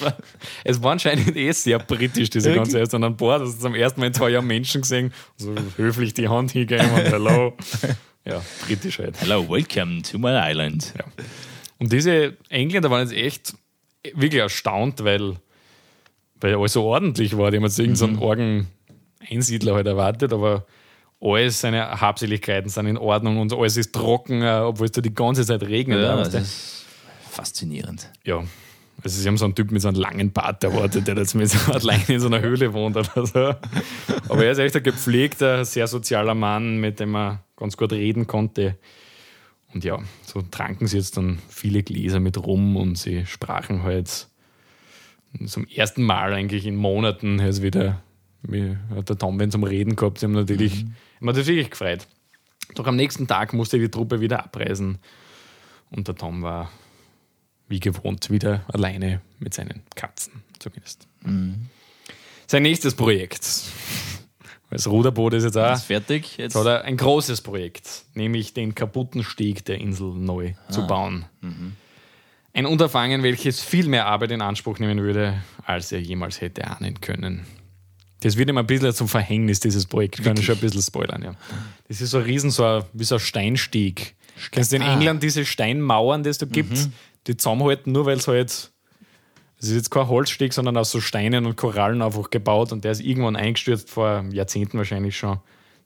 [laughs] Es war anscheinend eh sehr britisch, diese ganze Zeit. Und an Bord hast du zum ersten Mal in zwei Jahren Menschen gesehen, so höflich die Hand hingeben und hello. [laughs] Ja, britisch halt. Hello, welcome to my island. Ja. Und diese Engländer waren jetzt echt wirklich erstaunt, weil, weil alles so ordentlich war. Die haben jetzt irgendeinen so einen Orgen-Einsiedler halt erwartet, aber alles seine Habseligkeiten sind in Ordnung und alles ist trocken, äh, obwohl es da die ganze Zeit regnet. Ja, Ja, das ist faszinierend. ja. Also sie haben so einen Typ mit so einem langen Bart erwartet, der jetzt mit so alleine in so einer Höhle wohnt oder so. Aber er ist echt ein gepflegter, sehr sozialer Mann, mit dem er ganz gut reden konnte. Und ja, so tranken sie jetzt dann viele Gläser mit rum und sie sprachen halt zum ersten Mal eigentlich in Monaten also wieder, wie hat der Tom wenn zum Reden gehabt. Sie haben natürlich, mhm. haben wirklich gefreut. Doch am nächsten Tag musste die Truppe wieder abreisen und der Tom war wie gewohnt wieder alleine mit seinen Katzen zumindest. Sein nächstes Projekt. Das Ruderboot ist jetzt auch. Ist fertig? Jetzt hat er ein großes Projekt, nämlich den kaputten Steg der Insel neu zu bauen. Ein Unterfangen, welches viel mehr Arbeit in Anspruch nehmen würde, als er jemals hätte ahnen können. Das wird ihm ein bisschen zum Verhängnis, dieses Projekt. Ich kann schon ein bisschen spoilern, ja. Das ist so ein riesen, so ein, wie so ein Steinsteg. Kennst du in Ah. England diese Steinmauern, die es da gibt? die zusammenhalten, nur weil es halt, es ist jetzt kein Holzsteg, sondern aus so Steinen und Korallen einfach gebaut und der ist irgendwann eingestürzt vor Jahrzehnten wahrscheinlich schon.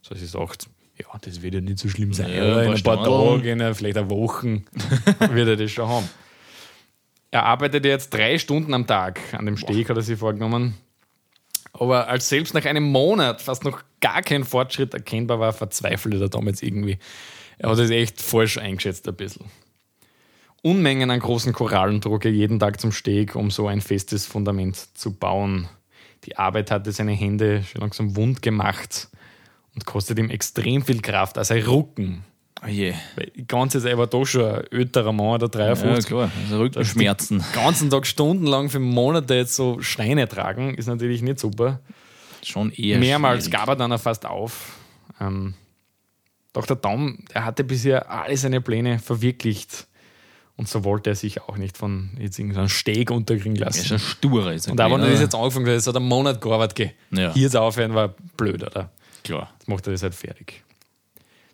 So dass ich sagt, ja, das wird ja nicht so schlimm sein. Ja, in ein paar. Tagen, vielleicht eine Woche [laughs] wird er das schon haben. Er arbeitet jetzt drei Stunden am Tag an dem Steg, hat er sich vorgenommen. Aber als selbst nach einem Monat fast noch gar kein Fortschritt erkennbar war, verzweifelt er damals irgendwie. Er hat es echt falsch eingeschätzt ein bisschen. Unmengen an großen Korallen trug er jeden Tag zum Steg, um so ein festes Fundament zu bauen. Die Arbeit hatte seine Hände schon langsam wund gemacht und kostet ihm extrem viel Kraft, also ein Rucken. Oh je. Weil die ganze Zeit war da schon ein älterer Mann, der Ja, 53. klar. Also Rückenschmerzen. Den ganzen Tag stundenlang für Monate jetzt so Steine tragen, ist natürlich nicht super. Schon eher. Mehrmals schwierig. gab er dann auch fast auf. Ähm, doch der Tom, der hatte bisher alle seine Pläne verwirklicht. Und so wollte er sich auch nicht von jetzt irgendeinem Steg unterkriegen Er lassen. ist ein Sturer. Ist er und auch wenn er das jetzt angefangen hat, es hat einen Monat gearbeitet. gell. Ja. Hier zu aufhören war blöd, oder? Klar. Jetzt macht er das halt fertig.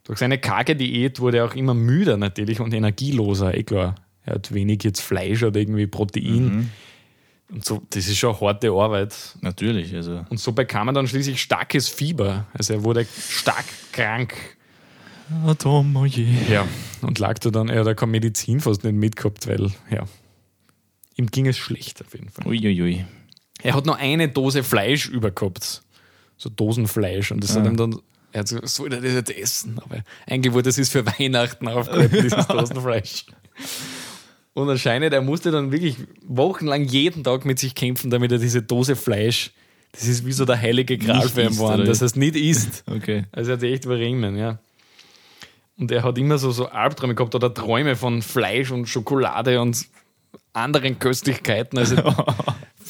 Durch seine karge Diät wurde er auch immer müder natürlich und energieloser, eh klar. Er hat wenig jetzt Fleisch oder irgendwie Protein. Und so, das ist schon harte Arbeit. Natürlich. Also. Und so bekam er dann schließlich starkes Fieber. Also er wurde stark krank. Ah, Tom, oh je. Ja. Und lag da dann, er hat auch keine Medizin fast nicht mitgehabt, weil, ja, ihm ging es schlecht auf jeden Fall. Uiuiui. Er hat noch eine Dose Fleisch übergehabt. So Dosenfleisch. Und das hat ihm dann, er hat so, soll er das jetzt essen? Aber eigentlich wurde das ist für [laughs] Weihnachten aufgehalten, dieses [laughs] Dosenfleisch. Und anscheinend, er musste dann wirklich wochenlang jeden Tag mit sich kämpfen, damit er diese Dose Fleisch, das ist wie so der heilige Gral für ihn geworden, dass er es nicht isst. [laughs] Okay. Also er hat echt überrennen, ja. Und er hat immer so, so Albträume gehabt oder Träume von Fleisch und Schokolade und anderen Köstlichkeiten. Also [laughs]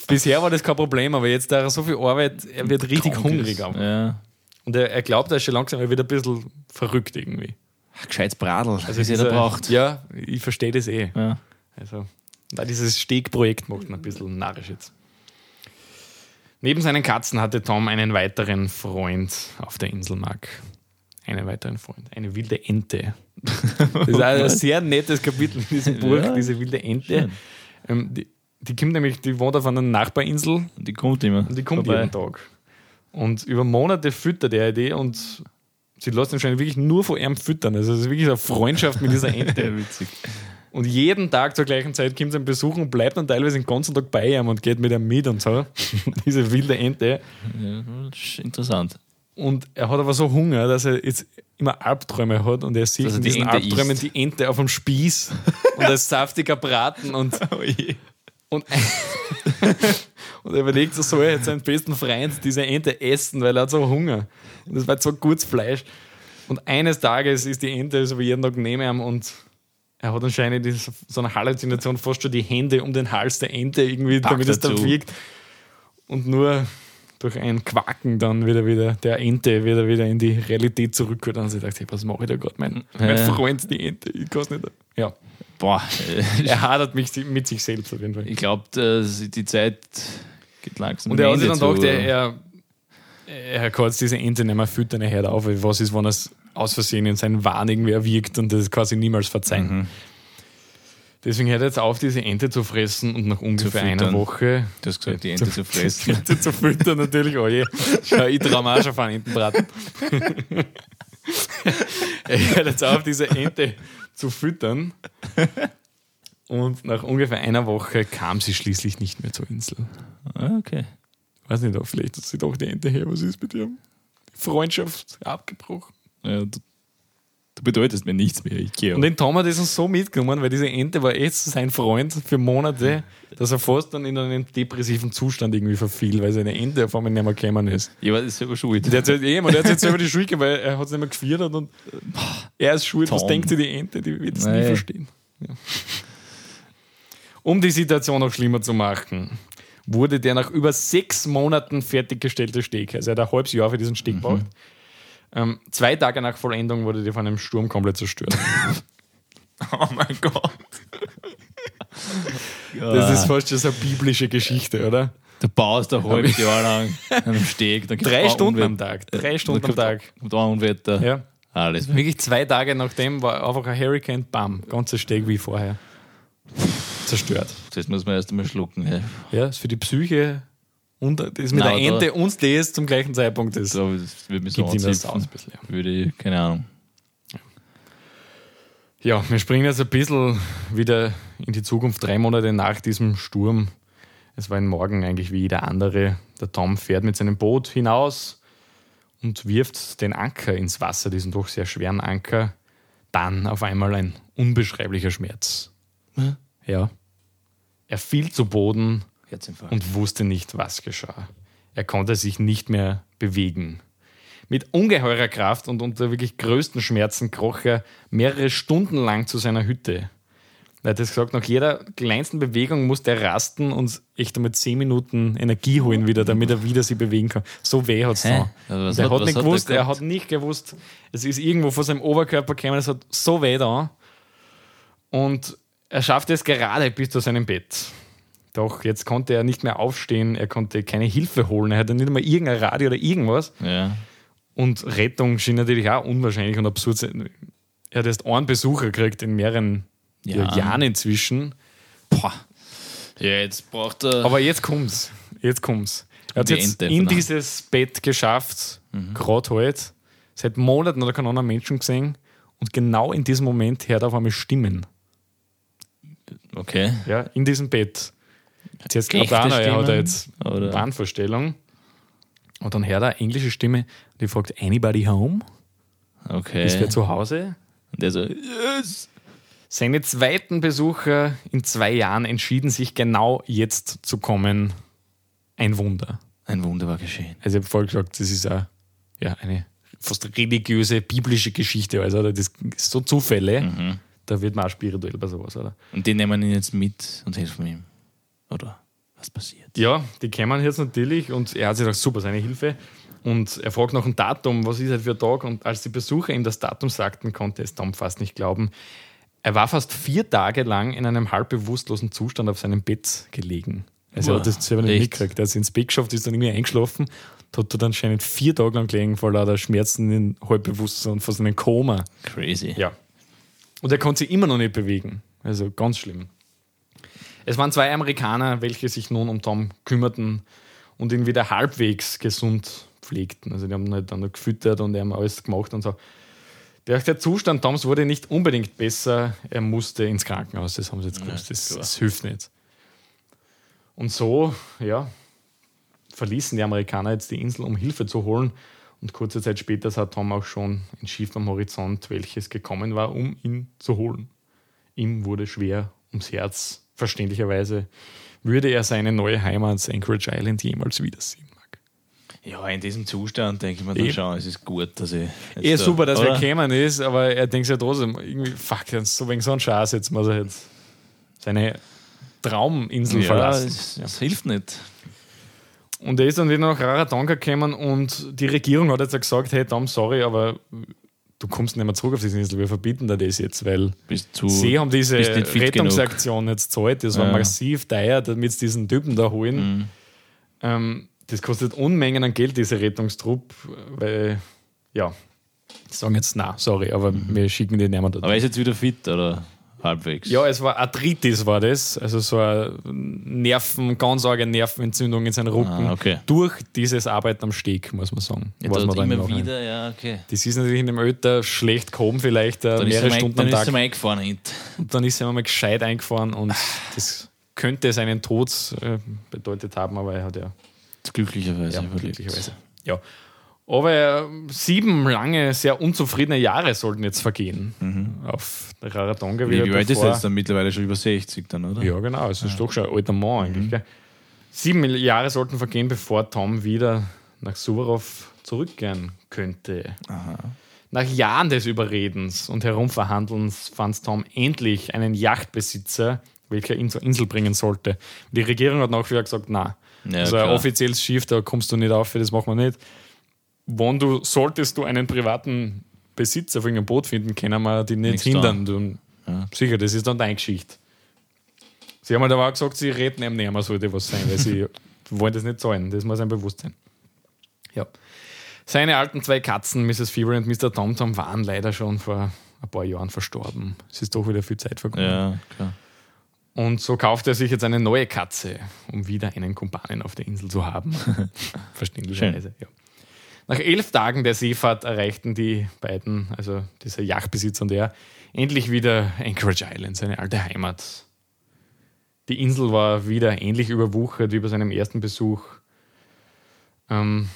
bisher war das kein Problem, aber jetzt, da er so viel Arbeit, er wird richtig hungrig. Ja. Und er, er glaubt, er ist schon langsam er wird ein bisschen verrückt irgendwie. Gescheites Bradl. Also, was jeder braucht. Ja, ich verstehe das eh. Ja. Also, da dieses Stegprojekt macht ihn ein bisschen narrisch jetzt. Neben seinen Katzen hatte Tom einen weiteren Freund auf der Insel Mark. Einen weiteren Freund. Eine wilde Ente. Das ist ein sehr nettes Kapitel in diesem Buch, Ja. diese wilde Ente. Ähm, die, die kommt nämlich, die wohnt auf einer Nachbarinsel Und die kommt immer. und die kommt vorbei. jeden Tag. Und über Monate füttert er die und sie lässt ihn schon wirklich nur von ihm füttern. Also es ist wirklich eine Freundschaft mit dieser Ente. [laughs] Witzig. Und jeden Tag zur gleichen Zeit kommt sie ihn besuchen und bleibt dann teilweise den ganzen Tag bei ihm und geht mit ihm mit und so. [laughs] Diese wilde Ente. Ja, interessant. Und er hat aber so Hunger, dass er jetzt immer Albträume hat und er sieht er in die diesen Ente Albträumen isst. die Ente auf dem Spieß [laughs] und als saftiger Braten und, [laughs] und, [laughs] und er überlegt, so soll er jetzt seinen besten Freund diese Ente essen, weil er hat so Hunger. Und das war so gutes Fleisch. Und eines Tages ist die Ente so wie jeden Tag neben ihm und er hat anscheinend diese- so eine Halluzination, fast schon die Hände um den Hals der Ente irgendwie, Packt damit es dann wirkt. Und nur durch ein Quaken dann wieder wieder der Ente wieder wieder in die Realität zurückgeholt und sie dachte, hey, was mache ich da gerade? Mein, mein. Freund, die Ente, ich kann nicht. Ja, Boah, äh, er hadert mich mit sich selbst auf jeden Fall. ich glaube, die Zeit geht langsam. Und er hat sich dann gedacht, er, er, er kann jetzt diese Ente nicht mehr füttern, er hört auf. Was ist, wenn er es aus Versehen in seinen Wahn irgendwie erwirkt und das quasi niemals verzeihen. Mhm. Deswegen hört er jetzt auf, diese Ente zu fressen und nach ungefähr einer. Woche Du hast gesagt, die Ente zu die fressen. [laughs] Ente zu füttern natürlich. Oh je, Schau, ich traue mir auch schon von Entenbraten. [laughs] er hört jetzt auf, diese Ente zu füttern. Und nach ungefähr einer Woche kam sie schließlich nicht mehr zur Insel. Ah, okay. Weiß nicht, ob vielleicht hat sie doch die Ente her. Was ist mit ihr? Die Freundschaft abgebrochen. Ja, du, bedeutest mir nichts mehr. Ich gehe. Und den Tom hat das uns so mitgenommen, weil diese Ente war echt sein Freund für Monate, dass er fast dann in einen depressiven Zustand irgendwie verfiel, weil seine Ente auf einmal nicht mehr gekommen ist. ja, aber das ist selber schuld. Der hat halt, eh, man, der hat jetzt selber die Schuld gegeben, weil er hat es nicht mehr gefeiert und er ist schuld. Was Tom. denkt sich die Ente? Die wird es nie verstehen. Ja. Um die Situation noch schlimmer zu machen, wurde der nach über sechs Monaten fertiggestellte Steg, also er hat ein halbes Jahr für diesen Steg gebraucht. Ähm, zwei Tage nach Vollendung wurde der von einem Sturm komplett zerstört. [laughs] Oh mein Gott. [laughs] Das ist fast schon so eine biblische Geschichte, oder? Du baust ein halbes Jahr lang am Steg. Dann Drei ein Stunden am Unwetter. Tag. Drei Stunden am Tag. kommt ein Unwetter. Ja. Alles. Wirklich zwei Tage nachdem war einfach ein Hurricane, bam, ganzer Steg wie vorher. zerstört. Das muss man erst einmal schlucken. Ja. Ja, ist für die Psyche und das mit Nein, der Ente und das zum gleichen Zeitpunkt ist. Ich glaube, das würde mich so ihm das aus ein bisschen, ja. Würde ich, keine Ahnung. Ja, wir springen jetzt ein bisschen wieder in die Zukunft, drei Monate nach diesem Sturm. Es war ein Morgen eigentlich wie jeder andere. Der Tom fährt mit seinem Boot hinaus und wirft den Anker ins Wasser, diesen doch sehr schweren Anker. Dann auf einmal ein unbeschreiblicher Schmerz. Ja. Er fiel zu Boden Herzinfarkt. und wusste nicht, was geschah. Er konnte sich nicht mehr bewegen. Mit ungeheurer Kraft und unter wirklich größten Schmerzen kroch er mehrere Stunden lang zu seiner Hütte. Er hat gesagt, nach jeder kleinsten Bewegung musste er rasten und echt einmal zehn Minuten Energie holen wieder, damit er wieder sich bewegen kann. So weh hat es Hä? da. Aber was Und er hat- nicht hat er gewusst, er gehabt? hat nicht gewusst, es ist irgendwo von seinem Oberkörper gekommen, es hat so weh da. Und er schaffte es gerade bis zu seinem Bett. Doch jetzt konnte er nicht mehr aufstehen, er konnte keine Hilfe holen, er hatte nicht einmal irgendein Radio oder irgendwas. ja. Und Rettung schien natürlich auch unwahrscheinlich und absurd. sein. Er hat erst einen Besucher gekriegt in mehreren Ja. Jahren inzwischen. Boah. Ja, jetzt braucht er. Aber jetzt kommt's. Jetzt kommt's. Er hat Die jetzt Ente in dieses Bett geschafft, gerade heute. Seit Monaten hat er keinen anderen Menschen gesehen. Und genau in diesem Moment hört er auf einmal Stimmen. okay. Ja, in diesem Bett. Jetzt Echte glaubt einer, er hat jetzt Oder- Wahnvorstellung. Und dann hört er eine englische Stimme, die fragt, anybody home? Okay. Ist wer zu Hause? Und der so, yes. Seine zweiten Besucher in zwei Jahren entschieden sich genau jetzt zu kommen. Ein Wunder. Ein Wunder war geschehen. Also ich habe vorher gesagt, das ist eine, ja, eine fast religiöse, biblische Geschichte. Also oder? das ist so Zufälle. Da wird man auch spirituell bei sowas, oder? Und die nehmen ihn jetzt mit und helfen ihm. Oder was passiert? Ja, die kämen jetzt natürlich und er hat sich gedacht, super, seine Hilfe. Und er fragt nach einem Datum, was ist das für ein Tag? Und als die Besucher ihm das Datum sagten, konnte es Tom fast nicht glauben. Er war fast vier Tage lang in einem halb bewusstlosen Zustand auf seinem Bett gelegen. Also er Boah, hat das selber nicht mitgekriegt. Er ist ins Bett geschafft, ist dann irgendwie eingeschlafen, hat dort anscheinend vier Tage lang gelegen vor lauter Schmerzen in Halbbewusstsein und fast in einem Koma. Crazy. Ja. Und er konnte sich immer noch nicht bewegen. Also ganz schlimm. Es waren zwei Amerikaner, welche sich nun um Tom kümmerten und ihn wieder halbwegs gesund pflegten. Also die haben ihn halt dann gefüttert und haben alles gemacht und so. Der, der Zustand Toms wurde nicht unbedingt besser. Er musste ins Krankenhaus, das haben sie jetzt gewusst. Das, das hilft nicht. Und so, ja, verließen die Amerikaner jetzt die Insel, um Hilfe zu holen. Und kurze Zeit später sah Tom auch schon ein Schiff am Horizont, welches gekommen war, um ihn zu holen. Ihm wurde schwer ums Herz. Verständlicherweise würde er seine neue Heimat, Anchorage Island, jemals wiedersehen. Mag. Ja, in diesem Zustand denke ich mir dann schon, es ist gut, dass ich. Eh super, dass oder? er gekommen ist, aber er denkt sich ja trotzdem, irgendwie, fuck, so wegen so ein Scheiß, jetzt muss er jetzt seine Trauminsel Ja, verlassen. es, es hilft nicht. Und er ist dann wieder nach Rarotonga gekommen und die Regierung hat jetzt gesagt, hey Tom, sorry, aber du kommst nicht mehr zurück auf diese Insel, wir verbieten dir das jetzt, weil zu. sie haben diese Rettungsaktion jetzt zahlt, das war Ja. massiv teuer, damit sie diesen Typen da holen. Mhm. Ähm, das kostet Unmengen an Geld, diese Rettungstrupp, weil, ja, sagen jetzt, na, sorry, aber wir schicken den nicht mehr da. Mhm. Aber er ist jetzt wieder fit, oder? Halbwegs. Ja, es war Arthritis, war das. Also so eine Nerven, ganz arge Nervenentzündung in seinen Rücken. Ah, okay. Durch dieses Arbeiten am Steg, muss man sagen. Ja, Was man dann immer wieder, ja, okay. Das ist natürlich in dem Alter schlecht gehoben, vielleicht Dann ist er mehrere mal, Stunden dann am ist Tag. er mal eingefahren hinten. Und dann ist er mal gescheit eingefahren und [laughs] das könnte seinen Tod äh, bedeutet haben, aber er hat ja, Glücklicherweise ja überlebt. glücklicherweise. Ja. Aber äh, sieben lange, sehr unzufriedene Jahre sollten jetzt vergehen auf der Rarotonga Wie, wieder. wie alt ist er jetzt dann mittlerweile schon über 60 dann, oder? Ja, genau. Es ist doch schon ein alter Mann eigentlich. Gell? Sieben Jahre sollten vergehen, bevor Tom wieder nach Suvorov zurückkehren könnte. Nach Jahren des Überredens und Herumverhandelns fand Tom endlich einen Yachtbesitzer, welcher ihn zur Insel bringen sollte. Die Regierung hat nachher gesagt, na, Ja, also ein klar. offizielles Schiff, da kommst du nicht auf, das machen wir nicht. Wann du, solltest du einen privaten Besitzer von einem Boot finden, können wir die nicht Nichts hindern. Du, Ja. Sicher, das ist dann deine Geschichte. Sie haben halt aber auch gesagt, sie reden ihm nicht mehr, sollte was sein, weil sie [laughs] wollen das nicht zahlen. Das muss ein Bewusstsein. Ja. Seine alten zwei Katzen, Mrs. Fever und Mr. TomTom, waren leider schon vor ein paar Jahren verstorben. Es ist doch wieder viel Zeit vergangen. Ja, klar. Und so kauft er sich jetzt eine neue Katze, um wieder einen Kumpanen auf der Insel zu haben. [laughs] Verständlicherweise, ja. Nach elf Tagen der Seefahrt erreichten die beiden, also dieser Yachtbesitzer und er, endlich wieder Anchorage Island, seine alte Heimat. Die Insel war wieder ähnlich überwuchert wie bei seinem ersten Besuch. Ähm,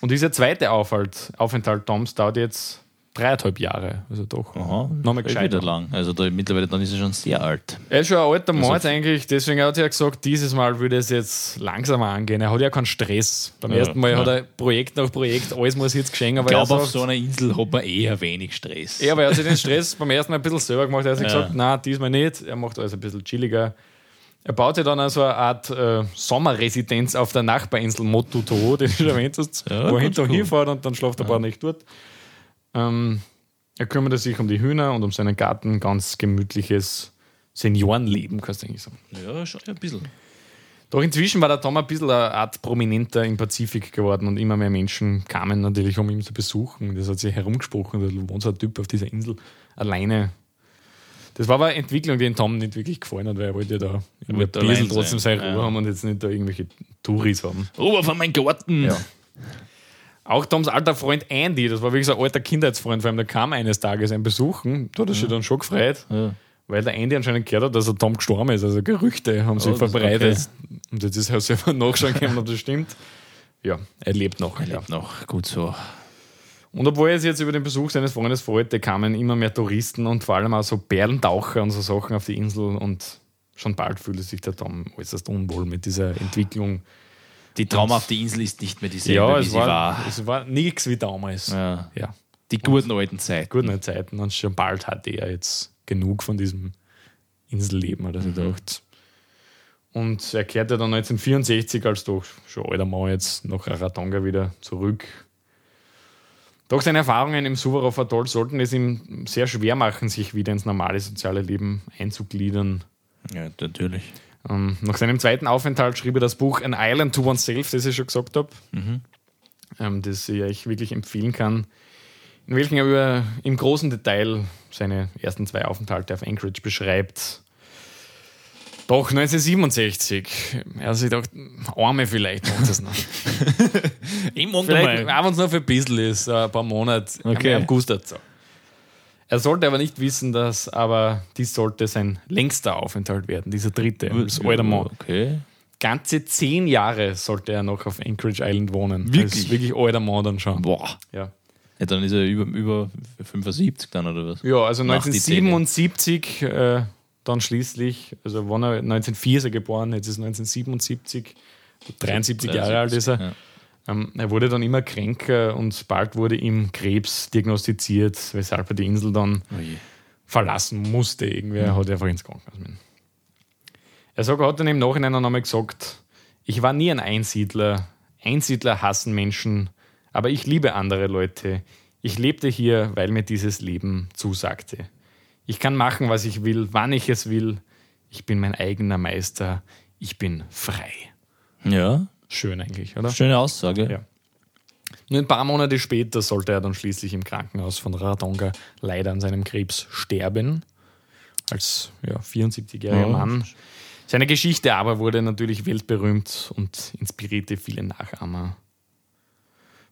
und dieser zweite Aufhalt, Aufenthalt Toms dauert jetzt dreieinhalb Jahre. Also doch Aha, nochmal gescheit. wieder lang. Also da, mittlerweile dann ist er schon sehr alt. Er ist schon ein alter Mann Also- eigentlich, deswegen hat er gesagt, dieses Mal würde es jetzt langsamer angehen. Er hat ja keinen Stress. Beim Ja, ersten Mal ja. hat er Projekt nach Projekt, alles muss jetzt geschehen, aber Ich glaube, auf so einer Insel hat man eher wenig Stress. ja, aber er hat sich den Stress beim ersten Mal ein bisschen selber gemacht. Er hat Ja. gesagt, na, diesmal nicht. Er macht alles ein bisschen chilliger. Er baut sich dann also eine Art äh, Sommerresidenz auf der Nachbarinsel Motuto, den du erwähnt hast, Ja, wo er hinfährt und dann schläft er ein paar Nächte dort. Ähm, er kümmerte sich um die Hühner und um seinen Garten. Ganz gemütliches Seniorenleben, kannst du eigentlich sagen. ja schon ein bisschen. Doch inzwischen war der Tom ein bisschen eine Art Prominenter im Pazifik geworden und immer mehr Menschen kamen natürlich, um ihn zu besuchen. Das hat sich herumgesprochen, da wohnt so ein Typ auf dieser Insel alleine. Das war aber eine Entwicklung, die den Tom nicht wirklich gefallen hat, weil er wollte da irgendwie ein wollte bisschen allein trotzdem sein, seine Ruhe ja. haben und jetzt nicht da irgendwelche Touris haben. Ruhe von meinem Garten. Ja. Auch Toms alter Freund Andy, das war wirklich so ein alter Kindheitsfreund von ihm, der kam eines Tages ein Besuchen, da hat er sich dann schon gefreut. Ja. Weil der Andy anscheinend gehört hat, dass er Tom gestorben ist. Also Gerüchte haben sich Oh, das- verbreitet. Und jetzt ist er selber [laughs] nachschauen können, ob das stimmt. Ja, er lebt noch. Er ja. lebt noch. Gut so. Und obwohl er sich jetzt über den Besuch seines Freundes freute, kamen immer mehr Touristen und vor allem auch so Perlentaucher und so Sachen auf die Insel. Und schon bald fühlte sich der Tom äußerst unwohl mit dieser Entwicklung. Die traumhafte Insel ist nicht mehr dieselbe, ja, wie es sie war, war. es war nichts wie damals. Ja. ja. Die guten alten Zeiten. guten Zeiten und schon bald hatte er jetzt genug von diesem Inselleben, hat er sich gedacht. Und er kehrte dann 1964 als doch schon alter Mann jetzt nach Rarotonga wieder zurück. Doch seine Erfahrungen im Suvarov Atoll sollten es ihm sehr schwer machen, sich wieder ins normale soziale Leben einzugliedern. Ja, natürlich. Ähm, nach seinem zweiten Aufenthalt schrieb er das Buch An Island to Oneself, das ich schon gesagt habe, ähm, das ich euch wirklich empfehlen kann, in welchem er über, im großen Detail seine ersten zwei Aufenthalte auf Anchorage beschreibt. Doch 1967, er hat sich gedacht, Arme vielleicht macht das noch. [laughs] Ich Vielleicht, auch wenn es nur für ein bisschen ist, ein paar Monate, Okay. am August dazu. Er sollte aber nicht wissen, dass aber dies sollte sein längster Aufenthalt werden, dieser dritte, als alter Mann. Okay. Ganze zehn Jahre sollte er noch auf Anchorage Island wohnen. Wirklich? Wirklich alter Mann dann schon. Boah. Ja, Ja, dann ist er über, über 75 dann, oder was? ja also Nach die Zähne. 1977 äh, dann schließlich, also wann er 1904 ist er geboren, jetzt ist 1977, 73 Jahre alt ist er. Ja. Ähm, er wurde dann immer kränker und bald wurde ihm Krebs diagnostiziert, weshalb er die Insel dann Oh verlassen musste. Irgendwer hat einfach ins Krankenhaus müssen. Er sagt, er hat dann im Nachhinein noch einmal gesagt, ich war nie ein Einsiedler. Einsiedler hassen Menschen, aber ich liebe andere Leute. Ich lebte hier, weil mir dieses Leben zusagte. Ich kann machen, was ich will, wann ich es will. Ich bin mein eigener Meister. Ich bin frei. ja, Schön eigentlich, oder? schöne Aussage. Ja. Nur ein paar Monate später sollte er dann schließlich im Krankenhaus von Ratonga leider an seinem Krebs sterben. Als ja, 74-jähriger Ja. Mann. Seine Geschichte aber wurde natürlich weltberühmt und inspirierte viele Nachahmer,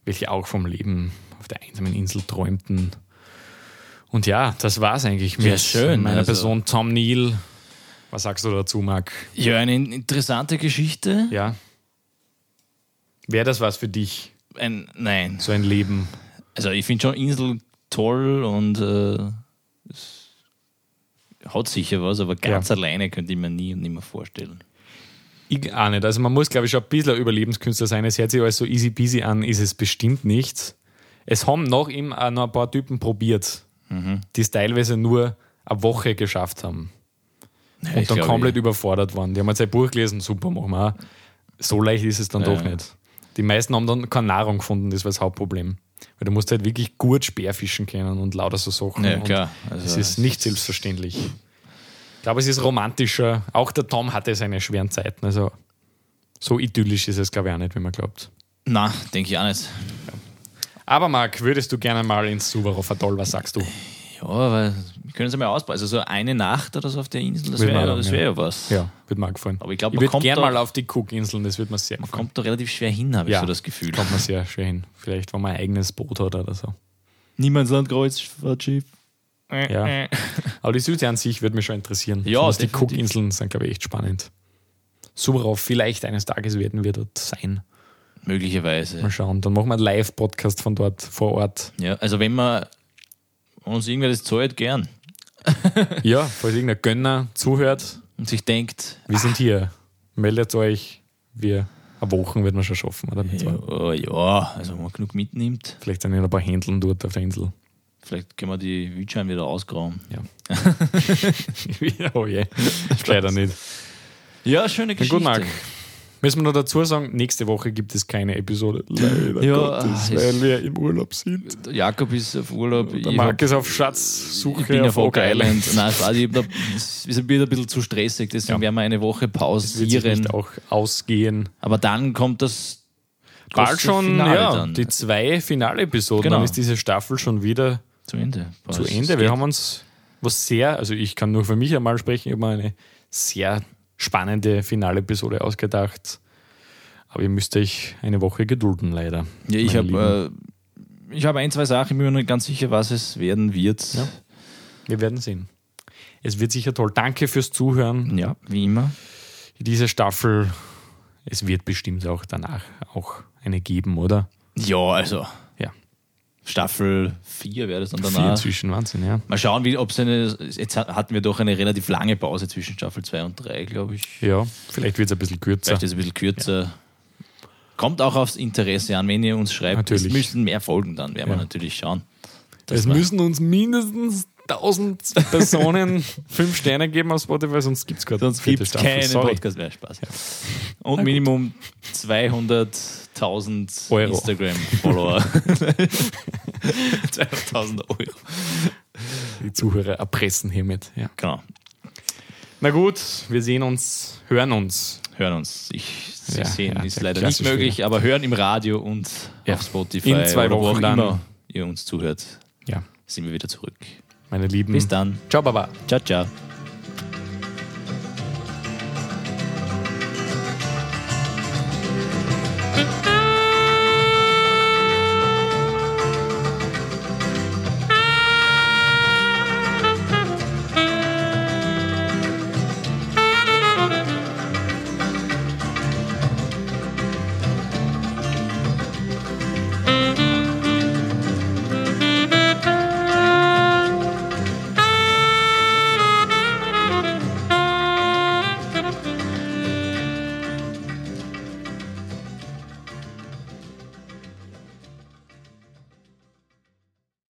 welche auch vom Leben auf der einsamen Insel träumten. Und ja, das war's eigentlich mit Ja, schön, meiner also- Person Tom Neal. Was sagst du dazu, Marc? Ja, eine interessante Geschichte. Ja? Wäre das was für dich, Ein, nein. so ein Leben? Also ich finde schon Insel toll und äh, es hat sicher was, aber ganz alleine könnte ich mir nie und nimmer vorstellen. Ich auch nicht. Also man muss, glaube ich, schon ein bisschen ein Überlebenskünstler sein. Es hört sich alles so easy peasy an, ist es bestimmt nicht. Es haben nach ihm auch noch ein paar Typen probiert, die es teilweise nur eine Woche geschafft haben Ja, und ich dann komplett überfordert waren. Die haben jetzt ein Buch gelesen, super, machen wir auch. So leicht ist es dann Ja. doch nicht. Die meisten haben dann keine Nahrung gefunden, das war das Hauptproblem. Weil du musst halt wirklich gut Speerfischen können und lauter so Sachen. Ja, klar. Also, es ist nicht selbstverständlich. Ich glaube, es ist romantischer. Auch der Tom hatte seine schweren Zeiten. Also so idyllisch ist es, glaube ich, auch nicht, wie man glaubt. Na, denke ich auch nicht. Aber Marc, würdest du gerne mal ins Suvarov Atoll? Was sagst du? Ja, aber wir können es einmal ausprobieren. Also so eine Nacht oder so auf der Insel, das Würde wäre ja, wär ja was. Ja, wird mir auch gefallen. Aber ich glaube, ich man würde kommt gerne da- mal auf die Cookinseln, das wird mir sehr gefallen. Kommt da relativ schwer hin, habe ich Ja. so das Gefühl. Kommt man sehr schön hin. Vielleicht, wenn man ein eigenes Boot hat oder so. Niemandslandkreuzfahrtschiff. Ja. Aber die Südsee an sich würde mich schon interessieren. Ja, Besonders die. Cookinseln sind, glaube ich, echt spannend. Subrauf, vielleicht eines Tages werden wir dort sein. Möglicherweise. Mal schauen. Dann machen wir einen Live-Podcast von dort vor Ort. Ja, also wenn man uns irgendwer das zahlt, gern. Ja, falls irgendein Gönner zuhört, Und sich denkt, wir sind hier. Meldet euch. Wir eine Woche werden wir schon schaffen. Oder? Ja, ja, also wenn man genug mitnimmt, Vielleicht sind ja noch ein paar Händeln dort auf der Insel. vielleicht können wir die Wildschweine wieder ausgraben. [laughs] oh je, [laughs] leider nicht. Ja, schöne Geschichte. gut, Marc. Müssen wir noch dazu sagen, nächste Woche gibt es keine Episode. Leider Ja, Gottes, es- weil wir im Urlaub sind. Der Jakob ist auf Urlaub. Der Marc ist auf Schatzsuche Ich bin auf Oak Island. Island. [laughs] Nein, also ich hab da, es ist wieder ein bisschen zu stressig, deswegen Ja. werden wir eine Woche Das wird sich pausieren. nicht auch ausgehen. Aber dann kommt das Bald schon, Finale ja, dann. die zwei Finalepisoden. Genau. Dann ist diese Staffel schon wieder zu Ende. Boah, zu Ende. Wir geht. haben uns was sehr, also ich kann nur für mich einmal sprechen, ich habe eine sehr spannende Finalepisode ausgedacht. Aber ihr müsst euch eine Woche gedulden, leider. Ja, ich habe äh, ich hab ein, zwei Sachen, ich bin mir noch nicht ganz sicher, was es werden wird. Ja. Wir werden sehen. Es wird sicher toll. Danke fürs Zuhören. ja wie immer. Diese Staffel, es wird bestimmt auch danach auch eine geben, oder? Ja, also. Staffel 4 wäre das dann Vier danach. inzwischen, Wahnsinn, ja. Mal schauen, wie, ob es eine. Jetzt hatten wir doch eine relativ lange Pause zwischen Staffel 2 und 3, glaube ich. Ja, vielleicht wird es ein bisschen kürzer. Vielleicht ist es ein bisschen kürzer. Kommt auch aufs Interesse an, wenn ihr uns schreibt. Natürlich. Es müssen mehr folgen, dann werden wir Ja. natürlich schauen. Es wir- müssen uns mindestens 1000 Personen [laughs] fünf Sterne geben auf Spotify, sonst gibt es gerade Sonst gibt es keinen Sorry. Podcast mehr. Spaß. Und Minimum 200.000 Euro. Instagram-Follower. [laughs] 200.000 Euro. Die Zuhörer erpressen hiermit. Ja. Genau. Na gut, wir sehen uns, hören uns. Hören uns. Ich Ja, sehen ja, ist der leider nicht möglich, aber hören im Radio und Ja. auf Spotify. In zwei oder wo Wochen auch dann. immer ihr uns zuhört, Ja, sind wir wieder zurück. Meine Lieben. Bis dann. Ciao, Baba. Ciao, ciao.